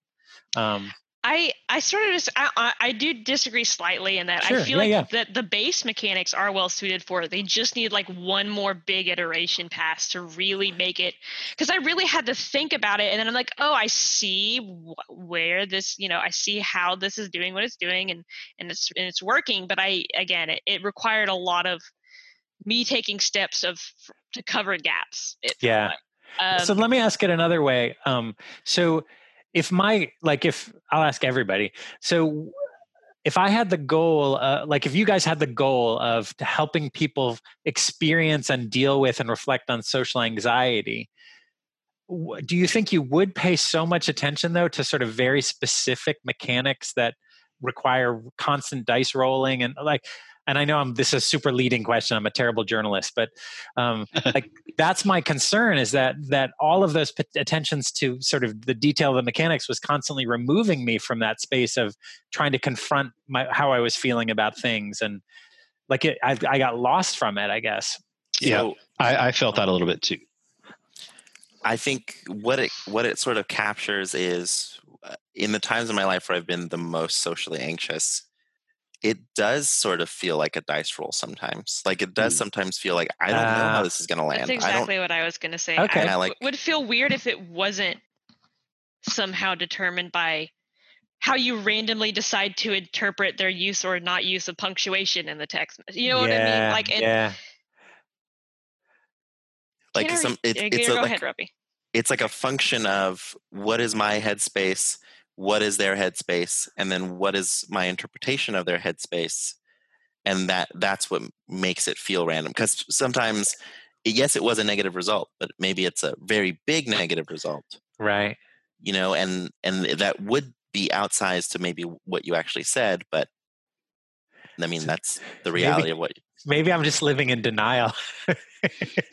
um, I I sort of just I, I do disagree slightly in that sure, I feel yeah, like yeah. that the base mechanics are well suited for it. They just need like one more big iteration pass to really make it. Because I really had to think about it, and then I'm like, oh, I see wh- where this, you know, I see how this is doing what it's doing, and and it's and it's working. But I again, it, it required a lot of me taking steps of to cover gaps. It, yeah. Um, so let me ask it another way. Um, so if my like if I'll ask everybody. So if I had the goal, uh, like if you guys had the goal of helping people experience and deal with and reflect on social anxiety, do you think you would pay so much attention though to sort of very specific mechanics that require constant dice rolling and like and I know I'm this is a super leading question. I'm a terrible journalist, but um, like that's my concern is that that all of those attentions to sort of the detail of the mechanics was constantly removing me from that space of trying to confront my how I was feeling about things and like it, I, I got lost from it. I guess. Yeah, I, I felt that a little bit too. I think what it what it sort of captures is uh, in the times of my life where I've been the most socially anxious it does sort of feel like a dice roll sometimes. Like it does mm. sometimes feel like I don't uh, know how this is going to land. That's exactly what I was going to say. Okay. I, like, would feel weird if it wasn't somehow determined by how you randomly decide to interpret their use or not use of punctuation in the text. You know what I mean? Like, it, yeah. Like some, it, it's a, go like, ahead, Robbie. It's like a function of what is my headspace what is their headspace and then what is my interpretation of their headspace and that that's what makes it feel random because sometimes yes it was a negative result but maybe it's a very big negative result. Right. You know and and that would be outsized to maybe what you actually said but i mean that's the reality maybe, of what maybe I'm just living in denial.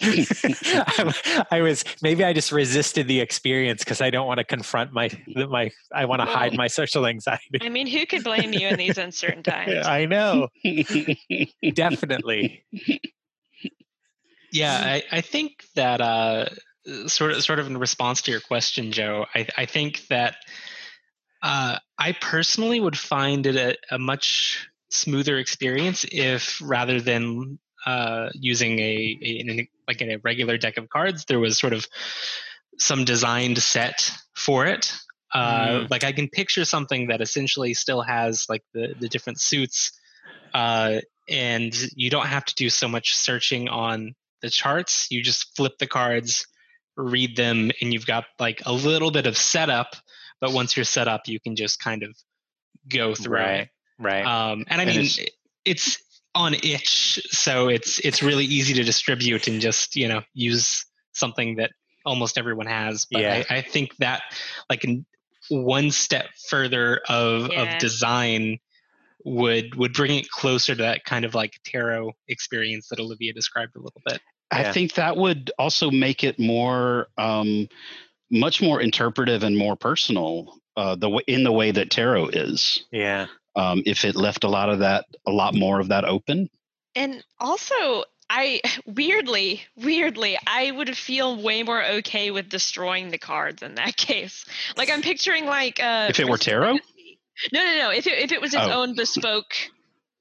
I, I, was maybe I just resisted the experience because I don't want to confront my my I want to well, hide my social anxiety. I mean, who could blame you in these uncertain times? I know, definitely. Yeah, I, I think that uh, sort of sort of in response to your question, Joe. I, I think that uh, I personally would find it a, a much smoother experience if rather than uh, using a, a, like in a regular deck of cards, there was sort of some designed set for it. Uh, mm. Like I can picture something that essentially still has like the the different suits, uh, and you don't have to do so much searching on the charts. You just flip the cards, read them, and you've got like a little bit of setup. But once you're set up, you can just kind of go through right. it. Right. Um, and I mean, it's, it's on itch, so it's it's really easy to distribute and just you know use something that almost everyone has. But yeah. I, I think that like one step further of yeah. of design would would bring it closer to that kind of like tarot experience that Olivia described a little bit. I think that would also make it more um, much more interpretive and more personal uh, the way in the way that tarot is. Yeah um, if it left a lot of that, a lot more of that open. And also, I weirdly, weirdly, I would feel way more okay with destroying the cards in that case. Like I'm picturing like uh, if it were tarot. No, no, no. If it if it was its oh. own bespoke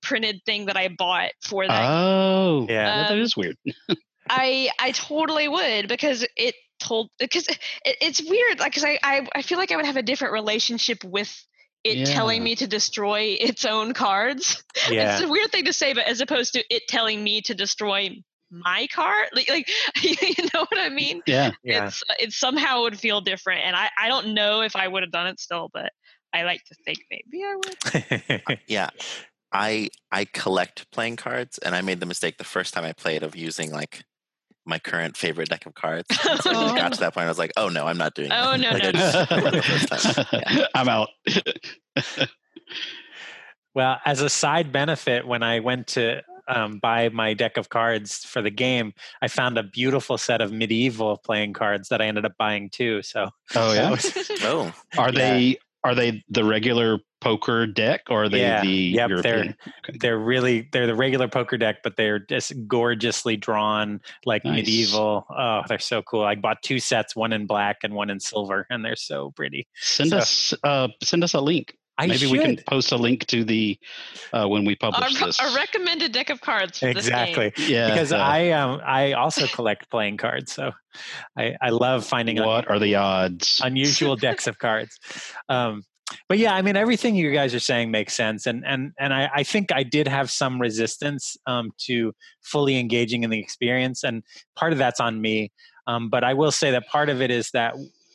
printed thing that I bought for that. Oh, Yeah. that Um, is weird. I I totally would because it told because it, it's weird like because I, I I feel like I would have a different relationship with it telling me to destroy its own cards. yeah. It's a weird thing to say, but as opposed to it telling me to destroy my card, like, like you know what I mean? Yeah, Yeah. It's it somehow would feel different, and I I don't know if I would have done it still, but I like to think maybe I would. Yeah. I I collect playing cards and I made the mistake the first time I played of using like my current favorite deck of cards. And so I just got to that point I was like, oh no, I'm not doing Oh, that. no, Like, no, I no. just- the first time. Yeah. I'm out. Well, as a side benefit, when I went to um, buy my deck of cards for the game, I found a beautiful set of medieval playing cards that I ended up buying too. So Oh yeah. was- Oh, Are Yeah. they are they the regular poker deck or are they Yeah. the Yep, they're- European? they're really they're the regular poker deck, but they're just gorgeously drawn, like Nice. medieval. Oh, they're so cool! I bought two sets, one in black and one in silver, and they're so pretty. Send So- us uh, send us a link. I Maybe should. we can post a link to the uh, when we a, publish this. a recommended deck of cards for this game. exactly yeah, because uh, I um I also collect playing cards, so I I love finding un- what are the odds? unusual decks of cards. Um, but yeah, I mean everything you guys are saying makes sense, and and and I, I think I did have some resistance um, to fully engaging in the experience, and part of that's on me. Um, but I will say that part of it is that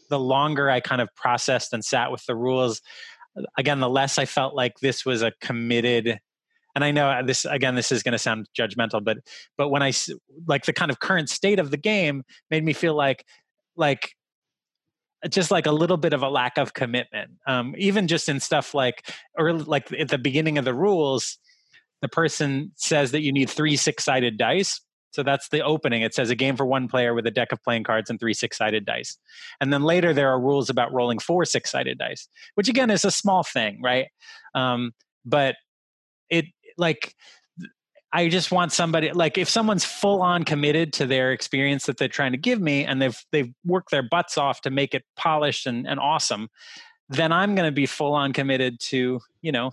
the longer I kind of processed and sat with the rules, again, the less I felt like this was a committed. And I know this again. This is going to sound judgmental, but but when I like the kind of current state of the game made me feel like like just like a little bit of a lack of commitment um, even just in stuff like or like at the beginning of the rules the person says that you need three six-sided dice so that's the opening. It says a game for one player with a deck of playing cards and three six-sided dice. And then later there are rules about rolling four six-sided dice which again is a small thing right? Um, but it like I just want somebody like if someone's full on committed to their experience that they're trying to give me and they've they've worked their butts off to make it polished and, and awesome, then I'm gonna be full on committed to, you know,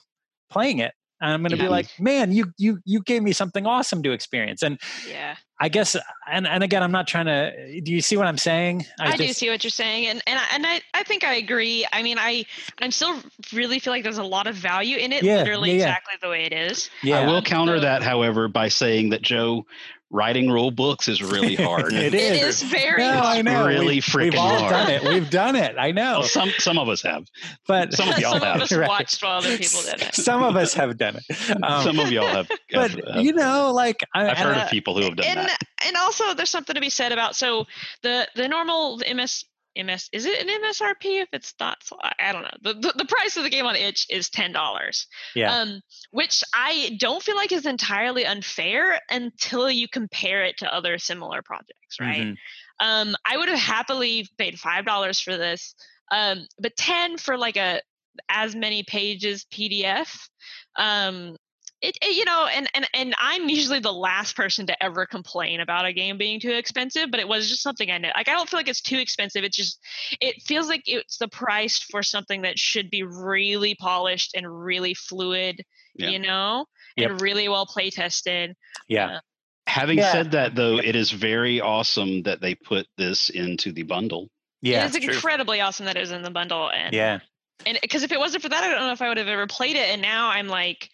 playing it. And I'm gonna Yeah. be like, man, you you you gave me something awesome to experience. And Yeah, I guess and, and again I'm not trying to do you see what I'm saying? I, do just- see what you're saying, and and I, and I, I think I agree. I mean, I I'm still really feel like there's a lot of value in it, Yeah, literally yeah, yeah. exactly the way it is. Yeah. I will Um, counter so- that, however, by saying that Joe writing rule books is really hard. It It is. is very No, I hard. know. really we've, freaking we've all hard. done it. We've done it. I know. Well, some some of us have. but some of y'all Some have. of us Right. watched while other people did it. Some of us have done it. Um, some of y'all have. but have- have- you know, like I, I've heard I- of people who have done and that. and also there's something to be said about so the the normal ms ms is it an msrp if it's not so- i don't know the, the, the price of the game on itch is ten dollars Yeah. um which i don't feel like is entirely unfair until you compare it to other similar projects right Mhm. um i would have happily paid five dollars for this um but 10 for like a as many pages pdf um it, it- you know and, and and i'm usually the last person to ever complain about a game being too expensive but it was just something i know like i don't feel like it's too expensive it's just it feels like it's the price for something that should be really polished and really fluid Yeah. you know and really well play tested Yeah. Um, Having Yeah. said that, though, it is very awesome that they put this into the bundle. Yeah. it is incredibly awesome that it was in the bundle and Yeah. and because if it wasn't for that i don't know if i would have ever played it and now i'm like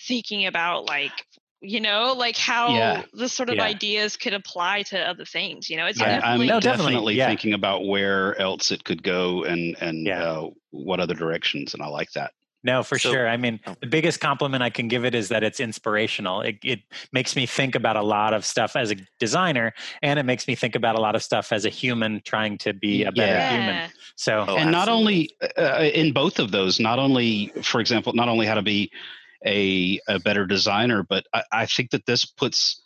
thinking about like you know like how Yeah. the sort of Yeah. ideas could apply to other things you know it's I, I'm definitely No, definitely, definitely, yeah. thinking about where else it could go and and Yeah. uh, what other directions, and I like that. No, for So- sure. I mean, oh. the biggest compliment I can give it is that it's inspirational. It, it makes me think about a lot of stuff as a designer, and it makes me think about a lot of stuff as a human trying to be a better Yeah. human. So, Oh, and not only uh, in both of those, not only, for example, not only how to be a, a better designer, but I, I think that this puts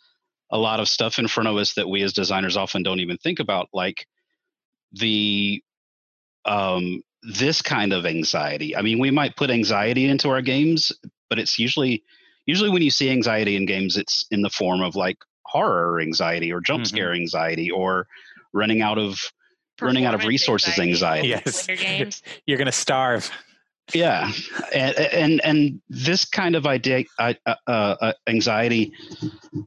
a lot of stuff in front of us that we as designers often don't even think about, like the um, this kind of anxiety. I mean, we might put anxiety into our games, but it's usually usually when you see anxiety in games, it's in the form of like horror anxiety or jump Mhm. scare anxiety or running out of running out of resources anxiety. Yes. later games you're going to starve. Yeah. And, and and this kind of idea uh, uh, anxiety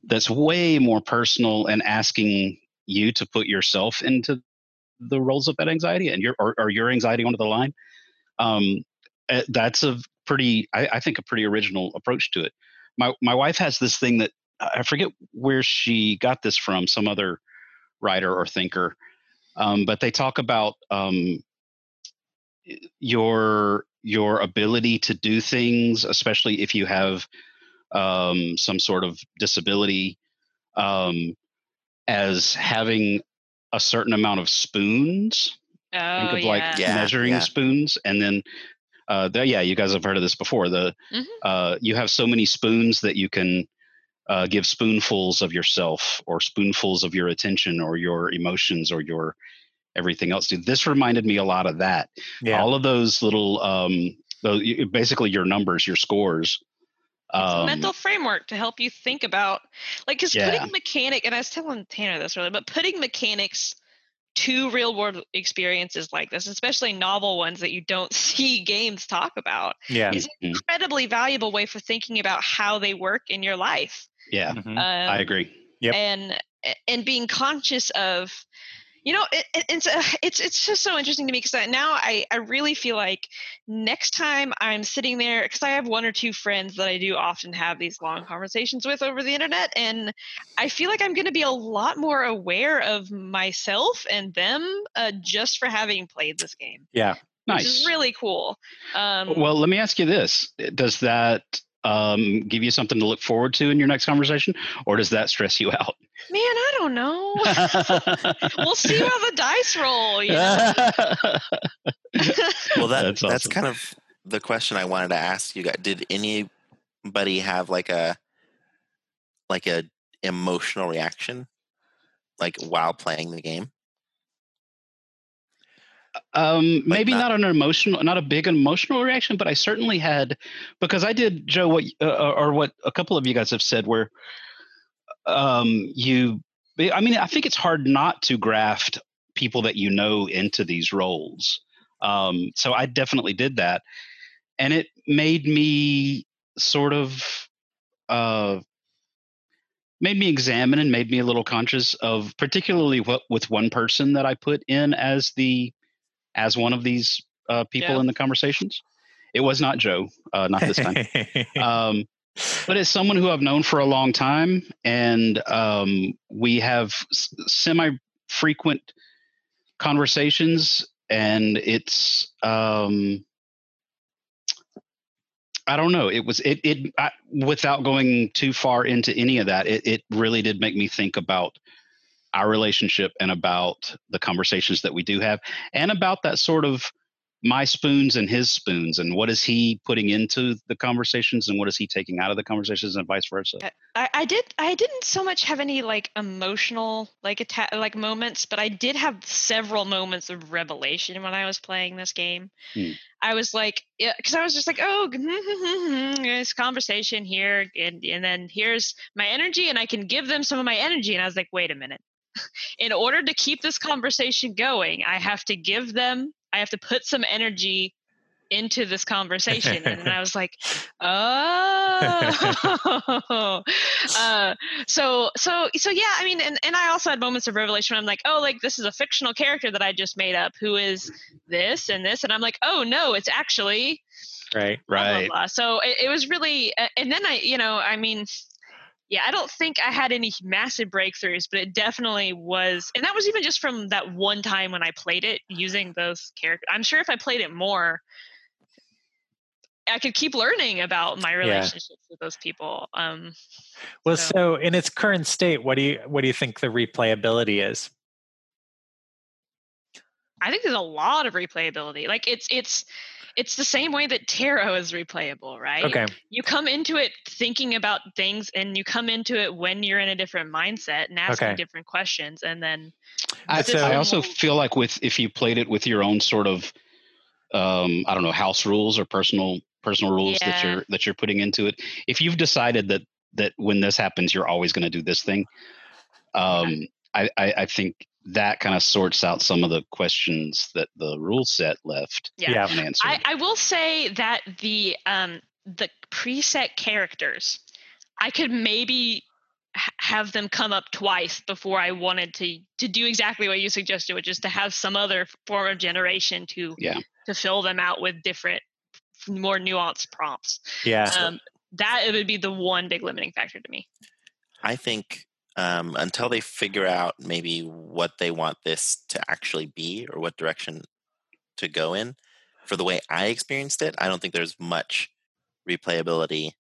that's way more personal and asking you to put yourself into the roles of that anxiety and your or, or your anxiety onto the line um, eh, that's a pretty I, I think a pretty original approach to it. My my wife has this thing that i forget where she got this from some other writer or thinker um, but they talk about um, your your ability to do things, especially if you have um, some sort of disability, um, as having a certain amount of spoons. Oh, Think of yeah. like Yeah, measuring yeah. spoons, and then uh, the, yeah, you guys have heard of this before. The Mhm. uh, you have so many spoons that you can uh, give spoonfuls of yourself, or spoonfuls of your attention, or your emotions, or your everything else. Dude, this reminded me a lot of that Yeah. all of those little um those, basically your numbers your scores It's a um, mental framework to help you think about like because Yeah. putting mechanic and i was telling tanner this earlier but putting mechanics to real world experiences like this especially novel ones that you don't see games talk about Yeah. is an incredibly valuable way for thinking about how they work in your life yeah Mhm. um, i agree Yep. and and being conscious of you know it, it- it's uh, it's it's just so interesting to me because now I I really feel like next time I'm sitting there because I have one or two friends that I do often have these long conversations with over the internet and I feel like I'm going to be a lot more aware of myself and them uh, just for having played this game Yeah. which is nice really cool um, well let me ask you this does that um, give you something to look forward to in your next conversation or does that stress you out man I don't know we'll see how the dice roll you know? Well, that That's that's, kind of the question I wanted to ask you guys. Did anybody have like a like a emotional reaction, like while playing the game? Um, maybe not- not, an emotional, not a big emotional reaction, but I certainly had because I did Joe what uh, or what a couple of you guys have said where um you I mean I think it's hard not to graft people that you know into these roles. Um so I definitely did that and it made me sort of uh made me examine and made me a little conscious of particularly what with one person that I put in as the as one of these uh, people Yeah. in the conversations. It was not Joe, uh, not this time. um, but it's someone who I've known for a long time, and um, we have s- semi-frequent conversations, and it's um, I don't know. It was it it I, without going too far into any of that. It it really did make me think about our relationship and about the conversations that we do have, and about that sort of my spoons and his spoons and what is he putting into the conversations and what is he taking out of the conversations and vice versa I, I did I didn't so much have any like emotional like atta- like moments, but I did have several moments of revelation when I was playing this game. Hmm. I was like, yeah, because I was just like, oh, this conversation here, and and then here's my energy, and I can give them some of my energy, and I was like, wait a minute. In order to keep this conversation going, I have to give them, I have to put some energy into this conversation, and I was like, oh. uh, so so so yeah i mean and, and i also had moments of revelation i'm like oh like this is a fictional character that i just made up who is this and this and i'm like oh no it's actually right. blah, blah, right blah. so it, it was really a- and then i you know i mean yeah i don't think i had any massive breakthroughs but it definitely was and that was even just from that one time when i played it using those characters i'm sure if i played it more i could keep learning about my relationships with those people um Well, So- so in its current state, what do you what do you think the replayability is? I think there's a lot of replayability. Like it's it's it's the same way that tarot is replayable, right? Okay. You come into it thinking about things and you come into it when you're in a different mindset and asking Okay. different questions and then I, So- I also feel like with if you played it with your own sort of um, I don't know house rules or personal personal rules that you're that you're putting into it. If you've decided that that when this happens you're always going to do this thing, um, I, I I think that kind of sorts out some of the questions that the rule set left Yeah. Yeah. unanswered. I, I will say that the um the preset characters, I could maybe h- have them come up twice before I wanted to to do exactly what you suggested, which is to have some other form of generation to Yeah. to fill them out with different, more nuanced prompts. Yeah. Um, that it would be the one big limiting factor to me. I think um, until they figure out maybe what they want this to actually be or what direction to go in, for the way I experienced it, I don't think there's much replayability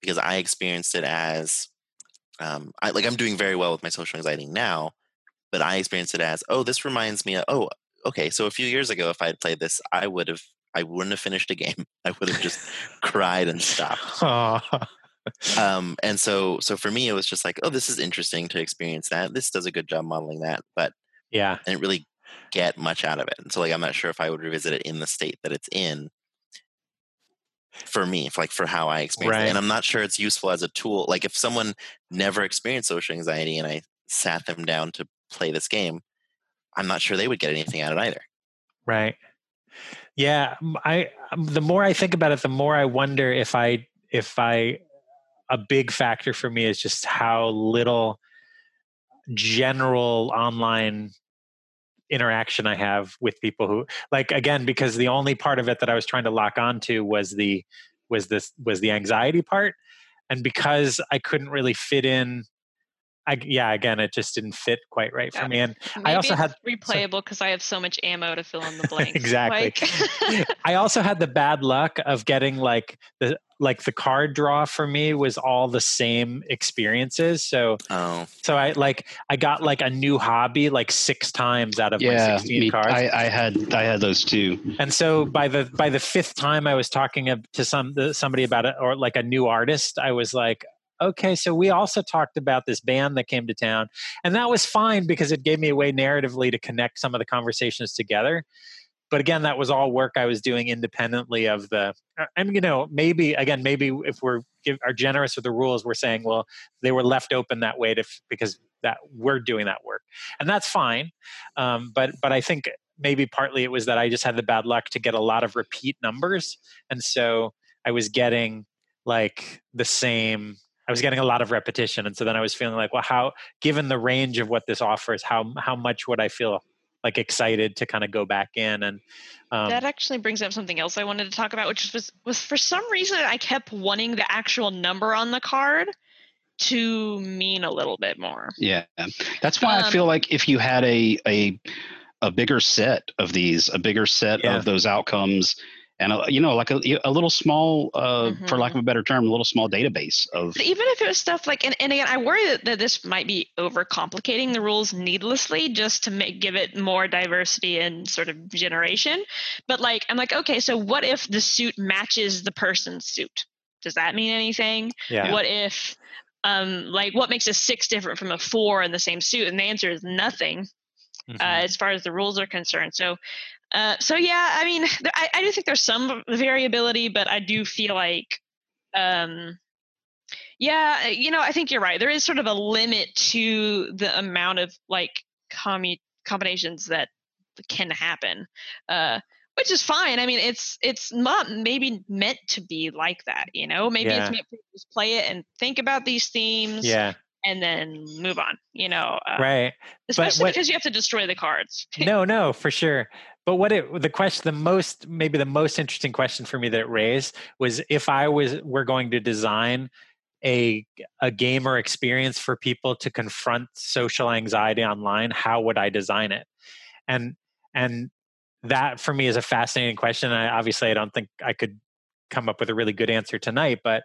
because I experienced it as um, I like I'm doing very well with my social anxiety now, but I experienced it as oh this reminds me of oh okay so a few years ago if I had played this I would have I wouldn't have finished a game I would have just cried and stopped. Um, and so so for me it was just like oh this is interesting to experience that this does a good job modeling that but yeah. I didn't really get much out of it and so like i'm not sure if i would revisit it in the state that it's in for me for like for how i experience Right. it and i'm not sure it's useful as a tool like if someone never experienced social anxiety and i sat them down to play this game i'm not sure they would get anything out of it either Right. Yeah. I um, the more I think about it, the more I wonder if I if I a big factor for me is just how little general online interaction I have with people who like again because the only part of it that I was trying to lock onto was the was this was the anxiety part. And because I couldn't really fit in I yeah again it just didn't fit quite right for me and Maybe also it's had- replayable because I have so much ammo to fill in the blanks. Exactly. Like, I also had the bad luck of getting like the like the card draw for me was all the same experiences. So oh so I like I got like a new hobby like six times out of my sixteen me, cards. I, I had I had those too. and so by the by the fifth time I was talking to some somebody about it or like a new artist, I was like, okay, so we also talked about this band that came to town, and that was fine because it gave me a way narratively to connect some of the conversations together. But again, that was all work I was doing independently of the. uh, And you know, maybe again, maybe if we're give, are generous with the rules, we're saying, well, they were left open that way to because that we're doing that work, and that's fine. Um, but but I think maybe partly it was that I just had the bad luck to get a lot of repeat numbers. And so I was getting like the same, I was getting a lot of repetition. And so then I was feeling like, well, how, given the range of what this offers, how, how much would I feel like excited to kind of go back in? And um, that actually brings up something else I wanted to talk about, which was was for some reason I kept wanting the actual number on the card to mean a little bit more. Yeah, that's why I Um, feel like if you had a a a bigger set of these, a bigger set Yeah. of those outcomes, and a, you know, like a, a little small, uh, for lack of a better term, a little small database of But even if it was stuff like, and, and again, I worry that, that this might be overcomplicating the rules needlessly just to make give it more diversity and sort of generation. But like, I'm like, okay, so what if the suit matches the person's suit? Does that mean anything? yeah. What if, um, like, what makes a six different from a four in the same suit? And the answer is nothing Mhm. uh, as far as the rules are concerned. So, uh, so yeah, I mean, there, I, I do think there's some variability, but I do feel like, um, yeah, you know, I think you're right. There is sort of a limit to the amount of like commu- combinations that can happen, uh, which is fine. I mean, it's it's not maybe meant to be like that. You know, maybe Yeah. it's meant to just play it and think about these themes, yeah. and then move on. You know, uh, Right. especially what- because you have to destroy the cards. no, no, for sure. But what it the question the most maybe the most interesting question for me that it raised was if I was were going to design a a gamer experience for people to confront social anxiety online, how would I design it? And and that for me is a fascinating question. I obviously I don't think I could come up with a really good answer tonight, but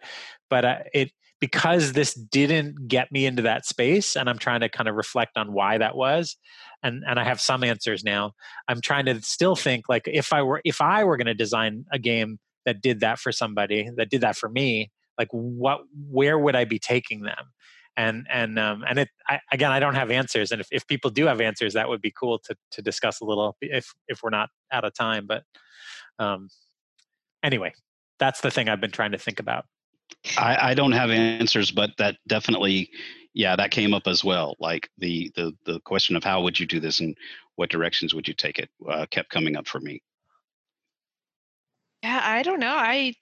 but uh, it because this didn't get me into that space and i'm trying to kind of reflect on why that was and and i have some answers now i'm trying to still think like if i were if i were going to design a game that did that for somebody that did that for me like what where would i be taking them? And and um and it I, again i don't have answers and if, if people do have answers that would be cool to to discuss a little if if we're not out of time but um anyway that's the thing i've been trying to think about I, I don't have answers, but that definitely yeah, that came up as well. Like the the the question of how would you do this and what directions would you take it uh, kept coming up for me. Yeah, I don't know. I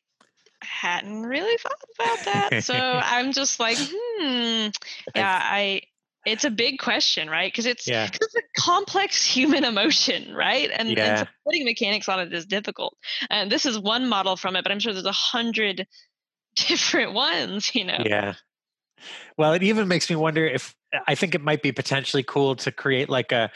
hadn't really thought about that. So I'm just like, hmm. Yeah, I it's a big question, right? Because it's, Yeah. it's a complex human emotion, right? And, and so putting mechanics on it is difficult. And this is one model from it, but I'm sure there's a hundred different ones, you know? Yeah. Well, it even makes me wonder if I think it might be potentially cool to create like a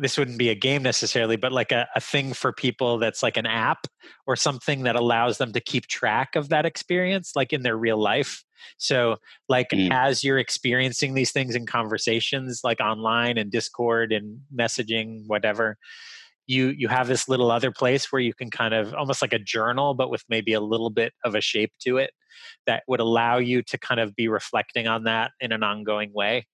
this wouldn't be a game necessarily, but like a, a thing for people that's like an app or something that allows them to keep track of that experience, like in their real life. So, like Mm. as you're experiencing these things in conversations, like online and Discord and messaging, whatever, you you have this little other place where you can kind of almost like a journal, but with maybe a little bit of a shape to it that would allow you to kind of be reflecting on that in an ongoing way.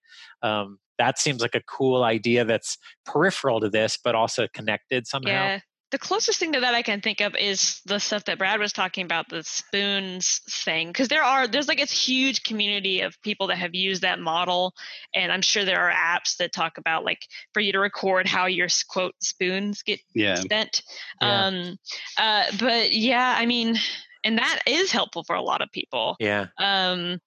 Um, that seems like a cool idea that's peripheral to this, but also connected somehow. Yeah. The closest thing to that I can think of is the stuff that Brad was talking about, the spoons thing. Because there are, there's like a huge community of people that have used that model. And I'm sure there are apps that talk about like for you to record how your quote spoons get Yeah, spent. Yeah. Um, uh, but yeah, I mean, and that is helpful for a lot of people. Yeah. Um,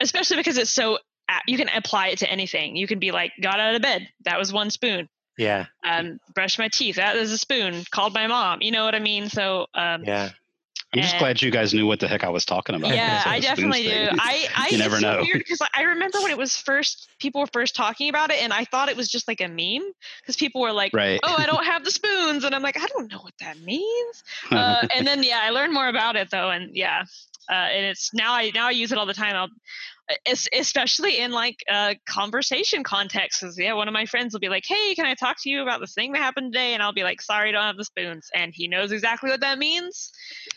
especially because it's so, you can apply it to anything. You can be like, got out of bed. That was one spoon Yeah. um, brushed my teeth. That is a spoon. Called my mom. You know what I mean? So um, Yeah. I'm just and- glad you guys knew what the heck I was talking about. yeah, I definitely do. thing. I, I You never know. because I remember when it was first, people were first talking about it, and I thought it was just like a meme because people were like, right. "Oh, I don't have the spoons," and I'm like, "I don't know what that means." Uh, and then yeah, I learned more about it though, and yeah, uh, and it's now I now I use it all the time. I'll es- especially in like uh, conversation contexts. 'cause, yeah, one of my friends will be like, "Hey, can I talk to you about this thing that happened today?" And I'll be like, "Sorry, I don't have the spoons," and he knows exactly what that means.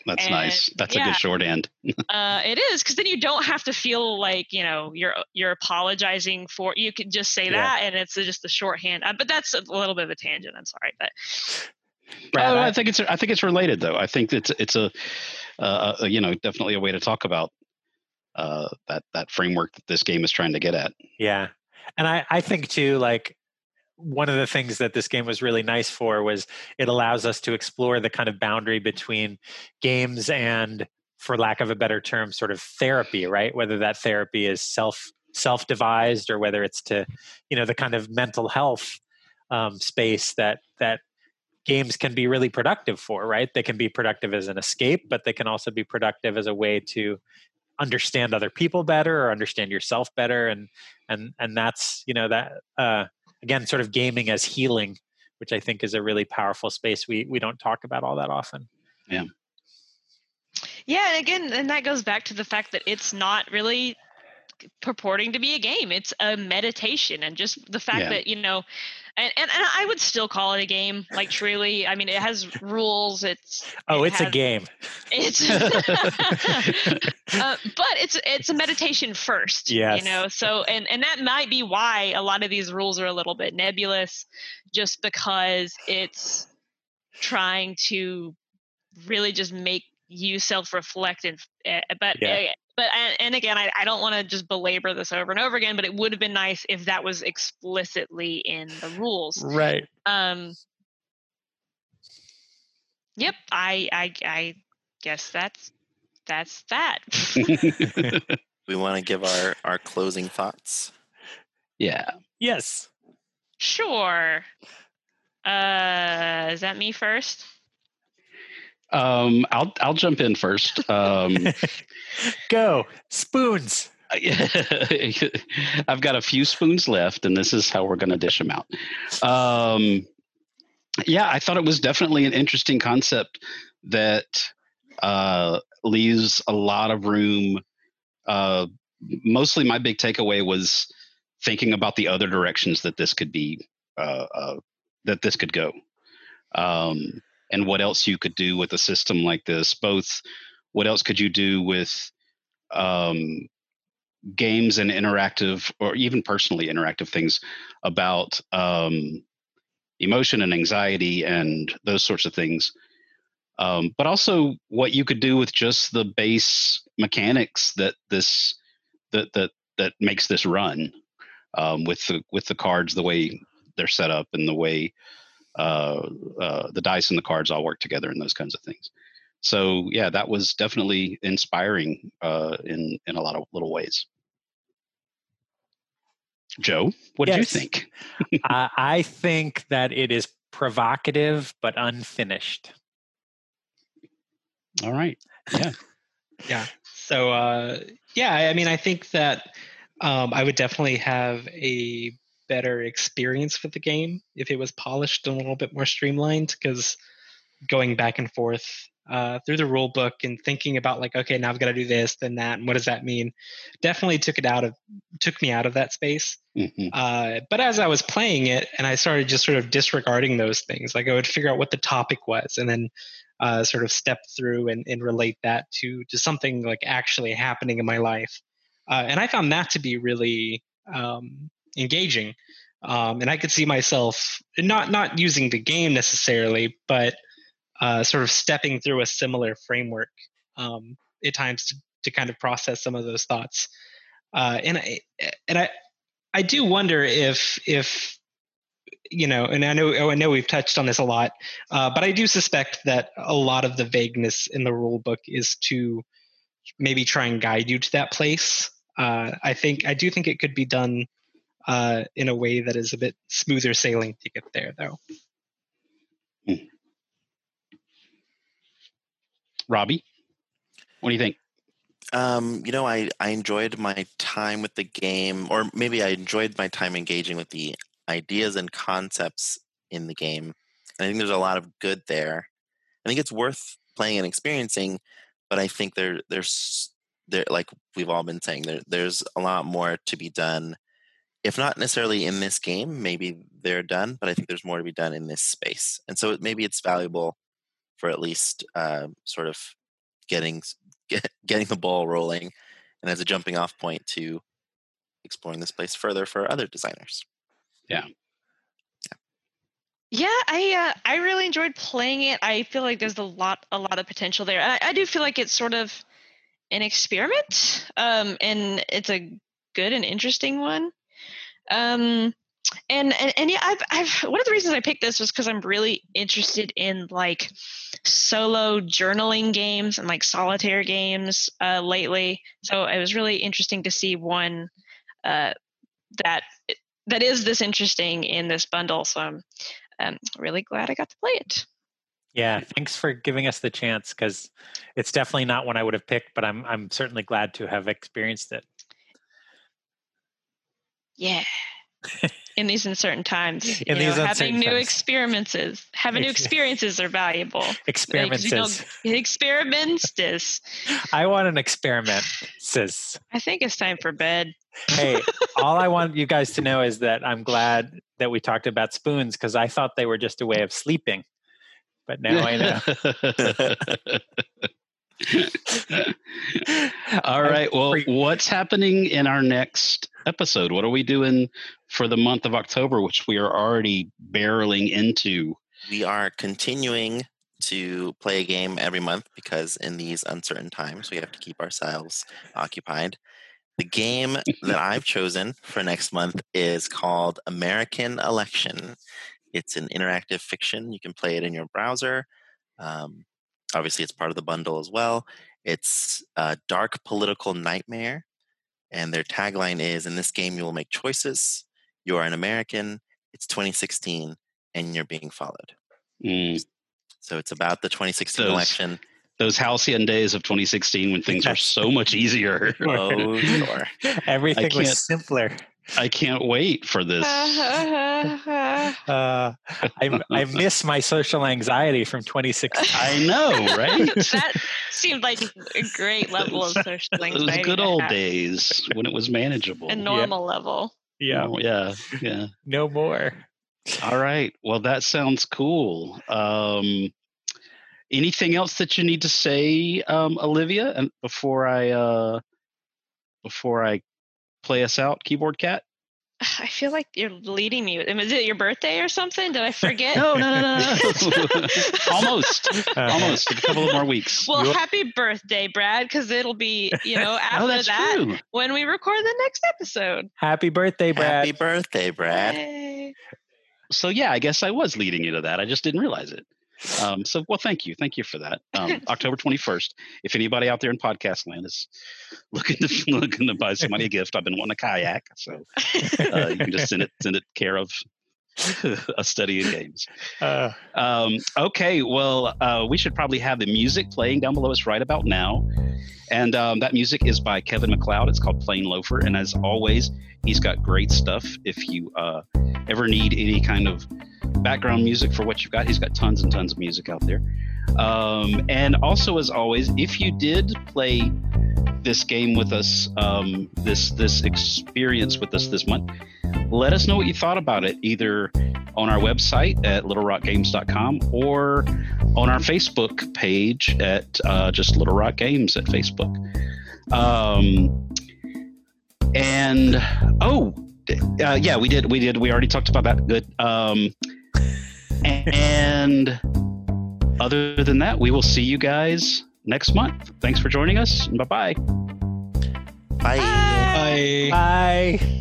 That's and, nice. That's a yeah. good shorthand. Uh, it is because then you don't have to feel like you know you're you're apologizing for. You can just say Yeah. that, and it's just a shorthand. Uh, but that's a little bit of a tangent. I'm sorry, but Brad, oh, I- I think it's I think it's related though. I think it's it's a, uh, a you know definitely a way to talk about uh, that that framework that this game is trying to get at. Yeah. And I, I think too, like one of the things that this game was really nice for was it allows us to explore the kind of boundary between games and for lack of a better term, sort of therapy, right? Whether that therapy is self self devised or whether it's to, you know, the kind of mental health um, space that that games can be really productive for, right? They can be productive as an escape, but they can also be productive as a way to understand other people better or understand yourself better and and and that's you know that uh again sort of gaming as healing which i think is a really powerful space we we don't talk about all that often Yeah, Yeah, and again, and that goes back to the fact that it's not really purporting to be a game. It's a meditation, and just the fact Yeah. that you know, and, and and I would still call it a game. Like truly, I mean, it has rules. It's oh it it's a game It's, uh, but it's it's a meditation first. Yes. You know, so and and that might be why a lot of these rules are a little bit nebulous, just because it's trying to really just make you self-reflect and uh, but Yeah. But and, and again I, I don't want to just belabor this over and over again but it would have been nice if that was explicitly in the rules. Right. Um yep i i i guess that's that's that. We want to give our our closing thoughts. yeah. yes. Sure. Uh is that me first Um, I'll I'll jump in first. Um, go spoons I've got a few spoons left, and this is how we're going to dish them out. Um, yeah, I thought it was definitely an interesting concept that uh, leaves a lot of room. Uh, mostly, my big takeaway was thinking about the other directions that this could be, uh, uh, that this could go, um, and what else you could do with a system like this. Both, what else could you do with um, games and interactive or even personally interactive things about um, emotion and anxiety and those sorts of things um, but also what you could do with just the base mechanics that this that that that makes this run um, with the with the cards the way they're set up and the way uh, uh, the dice and the cards all work together and those kinds of things. So yeah, that was definitely inspiring uh, in in a lot of little ways. Joe, what yes. do you think? I think that it is provocative but unfinished. All right. Yeah. yeah. So uh, yeah, I mean, I think that um, I would definitely have a better experience for the game if it was polished and a little bit more streamlined. Because going back and forth uh, through the rule book and thinking about like, okay, now I've got to do this, then that, and what does that mean? Definitely took it out of took me out of that space. Mm-hmm. Uh, but as I was playing it, and I started just sort of disregarding those things, like I would figure out what the topic was, and then uh, sort of step through and, and relate that to to something like actually happening in my life. Uh, and I found that to be really um, engaging. Um, and I could see myself not not using the game necessarily, but uh, sort of stepping through a similar framework um, at times to, to kind of process some of those thoughts. Uh, and I and I I do wonder if if you know, and I know I know we've touched on this a lot, uh, but I do suspect that a lot of the vagueness in the rule book is to maybe try and guide you to that place. Uh, I think I do think it could be done uh, in a way that is a bit smoother sailing to get there, though. Hmm. Robbie, what do you think? Um, you know, I, I enjoyed my time with the game, or maybe I enjoyed my time engaging with the ideas and concepts in the game. And I think there's a lot of good there. I think it's worth playing and experiencing, but I think there there's there like we've all been saying there there's a lot more to be done. If not necessarily in this game, maybe they're done, but I think there's more to be done in this space. And so maybe it's valuable for at least uh, sort of getting get, getting the ball rolling and as a jumping off point to exploring this place further for other designers. Yeah. Yeah, I uh, I really enjoyed playing it. I feel like there's a lot a lot of potential there. I, I do feel like it's sort of an experiment, um, and it's a good and interesting one. Um, and, and and yeah, I've I've one of the reasons I picked this was because I'm really interested in like solo journaling games and like solitaire games uh, lately. So it was really interesting to see one uh, that that is this interesting in this bundle. So I'm really glad I got to play it. Yeah, thanks for giving us the chance because it's definitely not one I would have picked, but I'm I'm certainly glad to have experienced it. Yeah. in these uncertain times, in these know, having new times. experiences, having new experiences are valuable. Experiments. You know, experiments. I want an experiment. Sis. I think it's time for bed. hey, all I want you guys to know is that I'm glad that we talked about spoons because I thought they were just a way of sleeping, but now I know. All right. Well, what's happening in our next episode? What are we doing for the month of October, which we are already barreling into? We are continuing to play a game every month because in these uncertain times, we have to keep ourselves occupied. The game that I've chosen for next month is called American Election. It's an interactive fiction. You can play it in your browser. Um, obviously it's part of the bundle as well. It's a dark political nightmare, and their tagline is: "In this game, you will make choices. You are an American. It's 2016, and you're being followed." Mm. So it's about the 2016 those, election. Those halcyon days of 2016 when things were so much easier. oh, sure. Everything was simpler. I can't wait for this. uh, I, I miss my social anxiety from 2016. I know, right? that seemed like a great level of social anxiety. Those good old days when it was manageable. A normal yeah. level. Yeah. Oh, yeah. Yeah. No more. All right. Well, that sounds cool. Um, anything else that you need to say, um, Olivia, and before I uh, before I play us out, Keyboard Cat? I feel like you're leading me. Is it your birthday or something? Did I forget? no, no, no, no, no. almost, Uh, almost. A couple of more weeks. Well, You- happy birthday, Brad, because it'll be, you know, after oh, that true. when we record the next episode. Happy birthday, Brad. Happy birthday, Brad. Yay. So yeah, I guess I was leading you to that. I just didn't realize it. Um, so well, thank you, thank you for that. Um, October twenty first. If anybody out there in podcast land is looking to looking to buy somebody a gift, I've been wanting a kayak, so uh, you can just send it send it care of a study in games. Uh, Um, okay, well, uh, we should probably have the music playing down below us right about now. And um, that music is by Kevin MacLeod. It's called Plain Loafer. And as always, he's got great stuff. If you uh, ever need any kind of background music for what you've got, he's got tons and tons of music out there. Um, and also, as always, if you did play this game with us, um, this this experience with us this month, let us know what you thought about it, either on our website at littlerockgames.com or on our Facebook page at uh, just Little Rock Games at Facebook. Um, and oh, uh, yeah, we did, we did, we already talked about that. Good. Um, and other than that, we will see you guys next month. Thanks for joining us. Bye bye. Bye. Bye. bye.